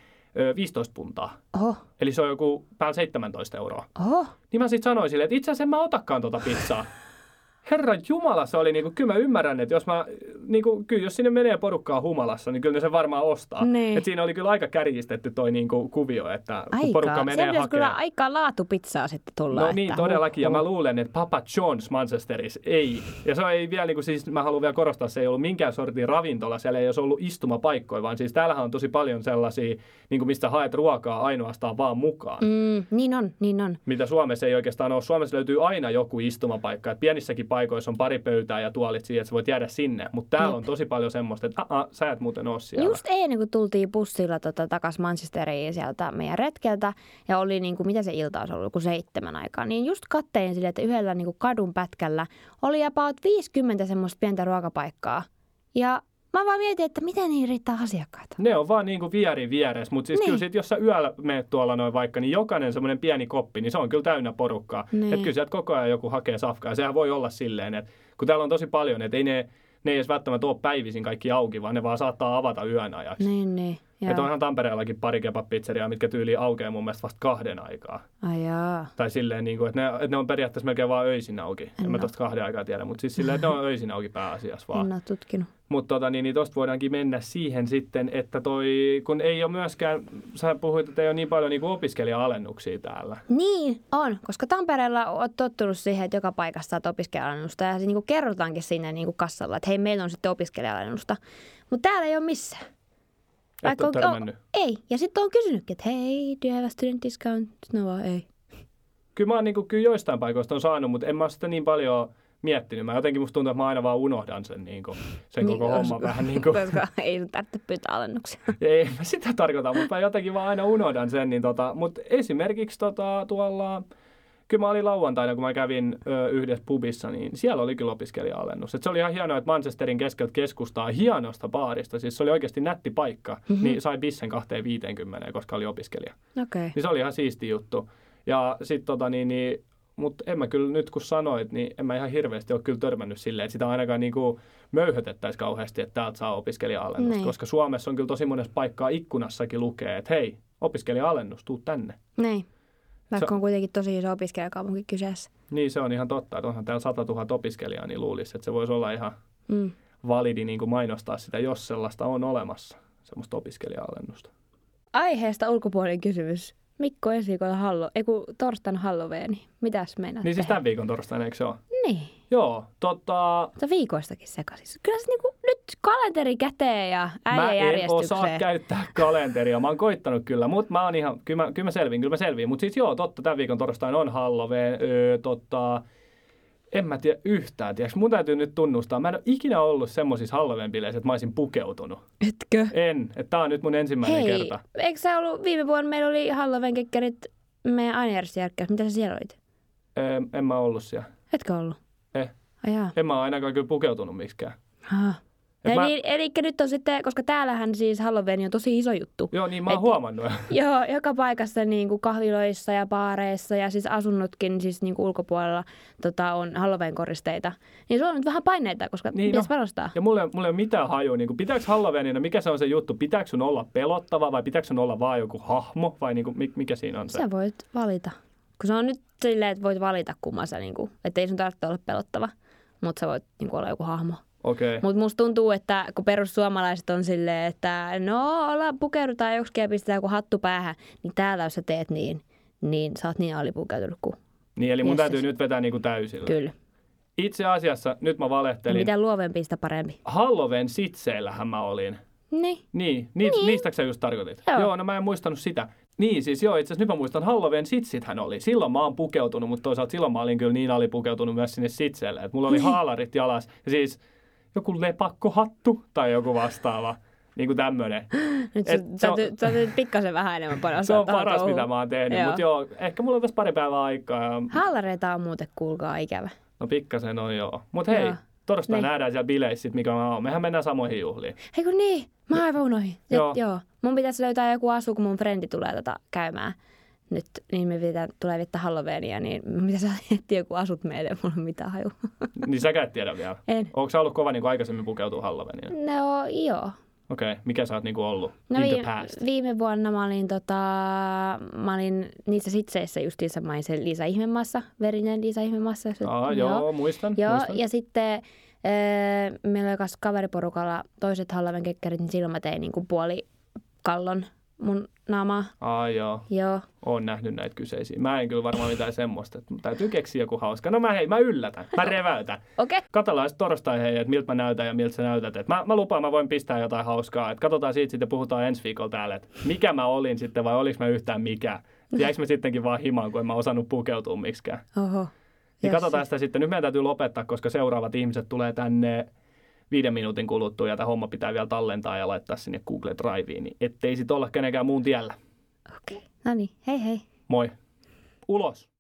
ö, 15 puntaa. Oho, Eli se on joku päällä 17 euroa. oho. Niin mä sitten sanoin sille, että itse asiassa en mä otakaan tota pizzaa. [laughs] Herran Jumala, se oli niinku, kyllä mä ymmärrän, että jos mä, niinku, kyllä jos sinne menee porukkaa humalassa, niin kyllä ne sen varmaan ostaa. Niin. Et siinä oli kyllä aika kärjistetty toi niinku, kuvio, että kun Aika. porukka Se menee pitäisi kyllä hakemaan. aika laatupizzaa sitten tulla. No niin, että todellakin. Ja huh, mä huh. luulen, että Papa John's Manchesterissa ei. Ja se ei vielä, niin kuin, siis mä haluan vielä korostaa, se ei ollut minkään sortin ravintola. Siellä ei olisi ollut istumapaikkoja, vaan siis täällähän on tosi paljon sellaisia, niin kuin mistä haet ruokaa ainoastaan vaan mukaan. Mm. Mm, niin on, niin on. Mitä Suomessa ei oikeastaan ole. Suomessa löytyy aina joku istumapaikka. Et pienissäkin paikoissa on pari pöytää ja tuolit siihen, että sä voit jäädä sinne. Mutta täällä on tosi paljon semmoista, että "Aa, sä et muuten ole siellä. Just ennen kuin tultiin bussilla tota, takaisin Manchesteriin sieltä meidän retkeltä ja oli niin kuin, mitä se ilta olisi ollut, joku seitsemän aikaa, niin just kattein sille, että yhdellä niin kuin kadun pätkällä oli about 50 semmoista pientä ruokapaikkaa. Ja mä vaan mietin, että miten niin riittää asiakkaita. Ne on vaan niinku vieri vieressä, mutta siis Niin. kyllä sit, jos sä yöllä menet tuolla noin vaikka, niin jokainen semmoinen pieni koppi, niin se on kyllä täynnä porukkaa. Niin. Että kyllä sieltä koko ajan joku hakee safkaa. Ja sehän voi olla silleen, että kun täällä on tosi paljon, että ei ne, ne ei edes välttämättä ole päivisin kaikki auki, vaan ne vaan saattaa avata yön ajaksi. Niin, niin. Että onhan Tampereellakin pari kebab-pizzeriaa, mitkä tyyliin aukeaa mun mielestä vasta kahden aikaa. Ai jaa. Tai silleen, niin kuin, että, ne, että ne on periaatteessa melkein vaan öisin auki. En, en mä tosta kahden aikaa tiedä, mutta siis silleen, että ne on öisin auki pääasiassa vaan. En ole tutkinut. Mutta tota, niin, niin tosta voidaankin mennä siihen sitten, että toi, kun ei ole myöskään, sä puhuit, että ei ole niin paljon niin opiskelija-alennuksia täällä. Niin, on. Koska Tampereella olet tottunut siihen, että joka paikassa saat opiskelija Ja se niin kuin kerrotaankin sinne niin kuin kassalla, että hei, meillä on sitten opiskelija Mutta täällä ei ole missään. Et ole törmännyt. ei. Ja sitten on kysynytkin, että hei, do you have a student discount? No vaan ei. Kyllä mä oon niin kuin, kyllä joistain paikoista on saanut, mutta en mä sitä niin paljon miettinyt. Mä jotenkin musta tuntuu, että mä aina vaan unohdan sen, niin kuin, sen koko jos- homman vähän niin kuin. [laughs] Koska ei sun tarvitse pyytää alennuksia. [laughs] Ei mä sitä tarkoita, mutta mä jotenkin vaan aina unohdan sen. Niin tota, mutta esimerkiksi tota, tuolla, kyllä mä olin lauantaina, kun mä kävin ö, yhdessä pubissa, niin siellä oli kyllä opiskelija-alennus. Et se oli ihan hienoa, että Manchesterin keskeltä keskustaa hienosta baarista, siis se oli oikeasti nätti paikka, mm-hmm. niin sai bissen 250, koska oli opiskelija. Okei. Niin se oli ihan siisti juttu. Ja sit tota niin, niin mutta en mä kyllä nyt kun sanoit, niin en mä ihan hirveästi ole kyllä törmännyt silleen, että sitä ainakaan niinku möyhötettäisiin kauheasti, että täältä saa opiskelija-alennusta. Niin. Koska Suomessa on kyllä tosi monessa paikkaa ikkunassakin lukee, että hei, opiskelija-alennus, tuu tänne. Niin. Vaikka Se- on kuitenkin tosi iso opiskelijakaupunki kyseessä. Niin se on ihan totta, että onhan täällä 100 000 opiskelijaa, niin luulisi, että se voisi olla ihan Mm. validi niin kuin mainostaa sitä, jos sellaista on olemassa, semmoista opiskelija-alennusta. Aiheesta ulkopuolinen kysymys. Mikko ensi viikolla hallo, ei kun torstain Halloweeni. Mitäs meinaat Niin siis tämän viikon torstaina, eikö se ole? Niin. Joo, tota, Se on viikoistakin sekaisin. Kyllä se niinku, nyt kalenteri käteen ja äijä Mä en osaa käyttää kalenteria. Mä oon koittanut kyllä, mutta mä oon ihan, kyllä mä, kyllä mä selviin, kyllä mä selviin. Mutta siis joo, totta, tämän viikon torstaina on Halloween. Öö, totta, en mä tiedä yhtään, tiedätkö? Mun täytyy nyt tunnustaa. Mä en ole ikinä ollut semmoisissa Halloween-bileissä, että mä olisin pukeutunut. Etkö? En. Että tää on nyt mun ensimmäinen Hei, kerta. eikö se ollut viime vuonna, meillä oli Halloween-kekkerit meidän ainejärjestöjärkkäys. Mitä sä siellä olit? Öö, en mä ollut siellä. Etkö ollut? Eh. Ai jaa. En mä ainakaan kyllä pukeutunut miksikään. Aha. Et mä, Eli, eli nyt on sitten, koska täällähän siis Halloween on tosi iso juttu. joo, niin mä oon et- huomannut. [laughs] Joo, joka paikassa niin kuin kahviloissa ja baareissa ja siis asunnotkin siis niin kuin ulkopuolella tota, on Halloween-koristeita. Niin sulla on nyt vähän paineita, koska Niin, niin pitäisi no. panostaa. Ja mulla, ei- mulla ei ole mitään hajua, niin pitääkö Halloweenina, mikä se on se juttu, pitääkö sun olla pelottava vai pitääkö sun olla vaan joku hahmo vai niin kuin, mikä siinä on se? Sä voit valita. Kun se on nyt silleen, että voit valita kumman sä, niin kuin, että ei sun tarvitse olla pelottava, mutta sä voit niin kuin, olla joku hahmo. Okay. Mutta musta tuntuu, että kun perussuomalaiset on silleen, että no olla pukeudutaan joksikin ja pistetään joku hattu päähän, niin täällä jos sä teet niin, niin sä oot niin alipukeutunut kuin Niin, eli mun Jesses. täytyy nyt vetää niin kuin täysillä. kyllä. Itse asiassa, nyt mä valehtelin. mitä luovempi, sitä parempi. Halloween sitseillähän mä olin. Niin. Niin, ni, niin. niistäkö sä just tarkoitit? Joo. joo, no mä en muistanut sitä. Niin, siis joo, itse asiassa nyt mä muistan, Halloween sitsithän oli. Silloin mä oon pukeutunut, mutta toisaalta silloin mä olin kyllä niin alipukeutunut myös sinne sitseelle. Että mulla oli haalarit jalas ja siis joku lepakkohattu tai joku vastaava. Niin kuin tämmönen. Nyt Et se on- pikkasen vähän enemmän panostaa. Se on tuohon paras, touhuun. mitä mä oon tehnyt. Joo. Mutta joo, ehkä mulla on tässä pari päivää aikaa. Ja, Haalareita on muuten, kuulkaa, ikävä. no pikkasen on joo. Mutta hei, Joo. torstaina Niin. nähdään siellä bileissä, mikä mä oon. Mehän mennään samoihin juhliin. Hei kun niin, mä aivan unohin. Joo. joo. Mun pitäisi löytää joku asu, kun mun frendi tulee tota käymään. Nyt, niin me pitää, tulee vittä Halloweenia, niin mun pitäisi etsiä joku asut meille, mulla on mitään haju. Niin säkään et tiedä vielä. En. Onko sä ollut kova niin kuin aikaisemmin pukeutua Halloweenina? No joo. Okei, okay. mikä sä oot niin kuin ollut No in the viime, past? viime vuonna mä olin, tota, mä olin niissä sitseissä justiinsa mä olin se Liisa Ihmemaassa, verinen Liisa Ihmemaassa. jos- Aa, joo, muistan. Joo, muistan. ja sitten äh, meillä oli kaveriporukalla toiset Halloween kekkerit, niin silloin mä tein niin kuin puoli kallon mun naamaa. Aa, joo. Joo. Oon nähnyt näitä kyseisiä. Mä en kyllä varmaan mitään semmoista. Että täytyy keksiä joku hauska. No mä hei, mä yllätän. Mä reväytän. [laughs] Okei. Okay. Katsellaan sitten torstai hei, että miltä mä näytän ja miltä sä näytät. Et mä, mä lupaan, mä voin pistää jotain hauskaa. Et katsotaan siitä sitten, puhutaan ensi viikolla täällä, että mikä mä olin sitten vai oliko mä yhtään mikä. Jäikö mä sittenkin vaan himaan, kun en mä osannut pukeutua miksikään. Oho. Niin katsotaan sitä sitten. Nyt meidän täytyy lopettaa, koska seuraavat ihmiset tulee tänne viiden minuutin kuluttua ja tämä homma pitää vielä tallentaa ja laittaa sinne Google Driveen, niin ettei sit olla kenenkään muun tiellä. Okei. Okay. No niin, hei hei. Moi. Ulos.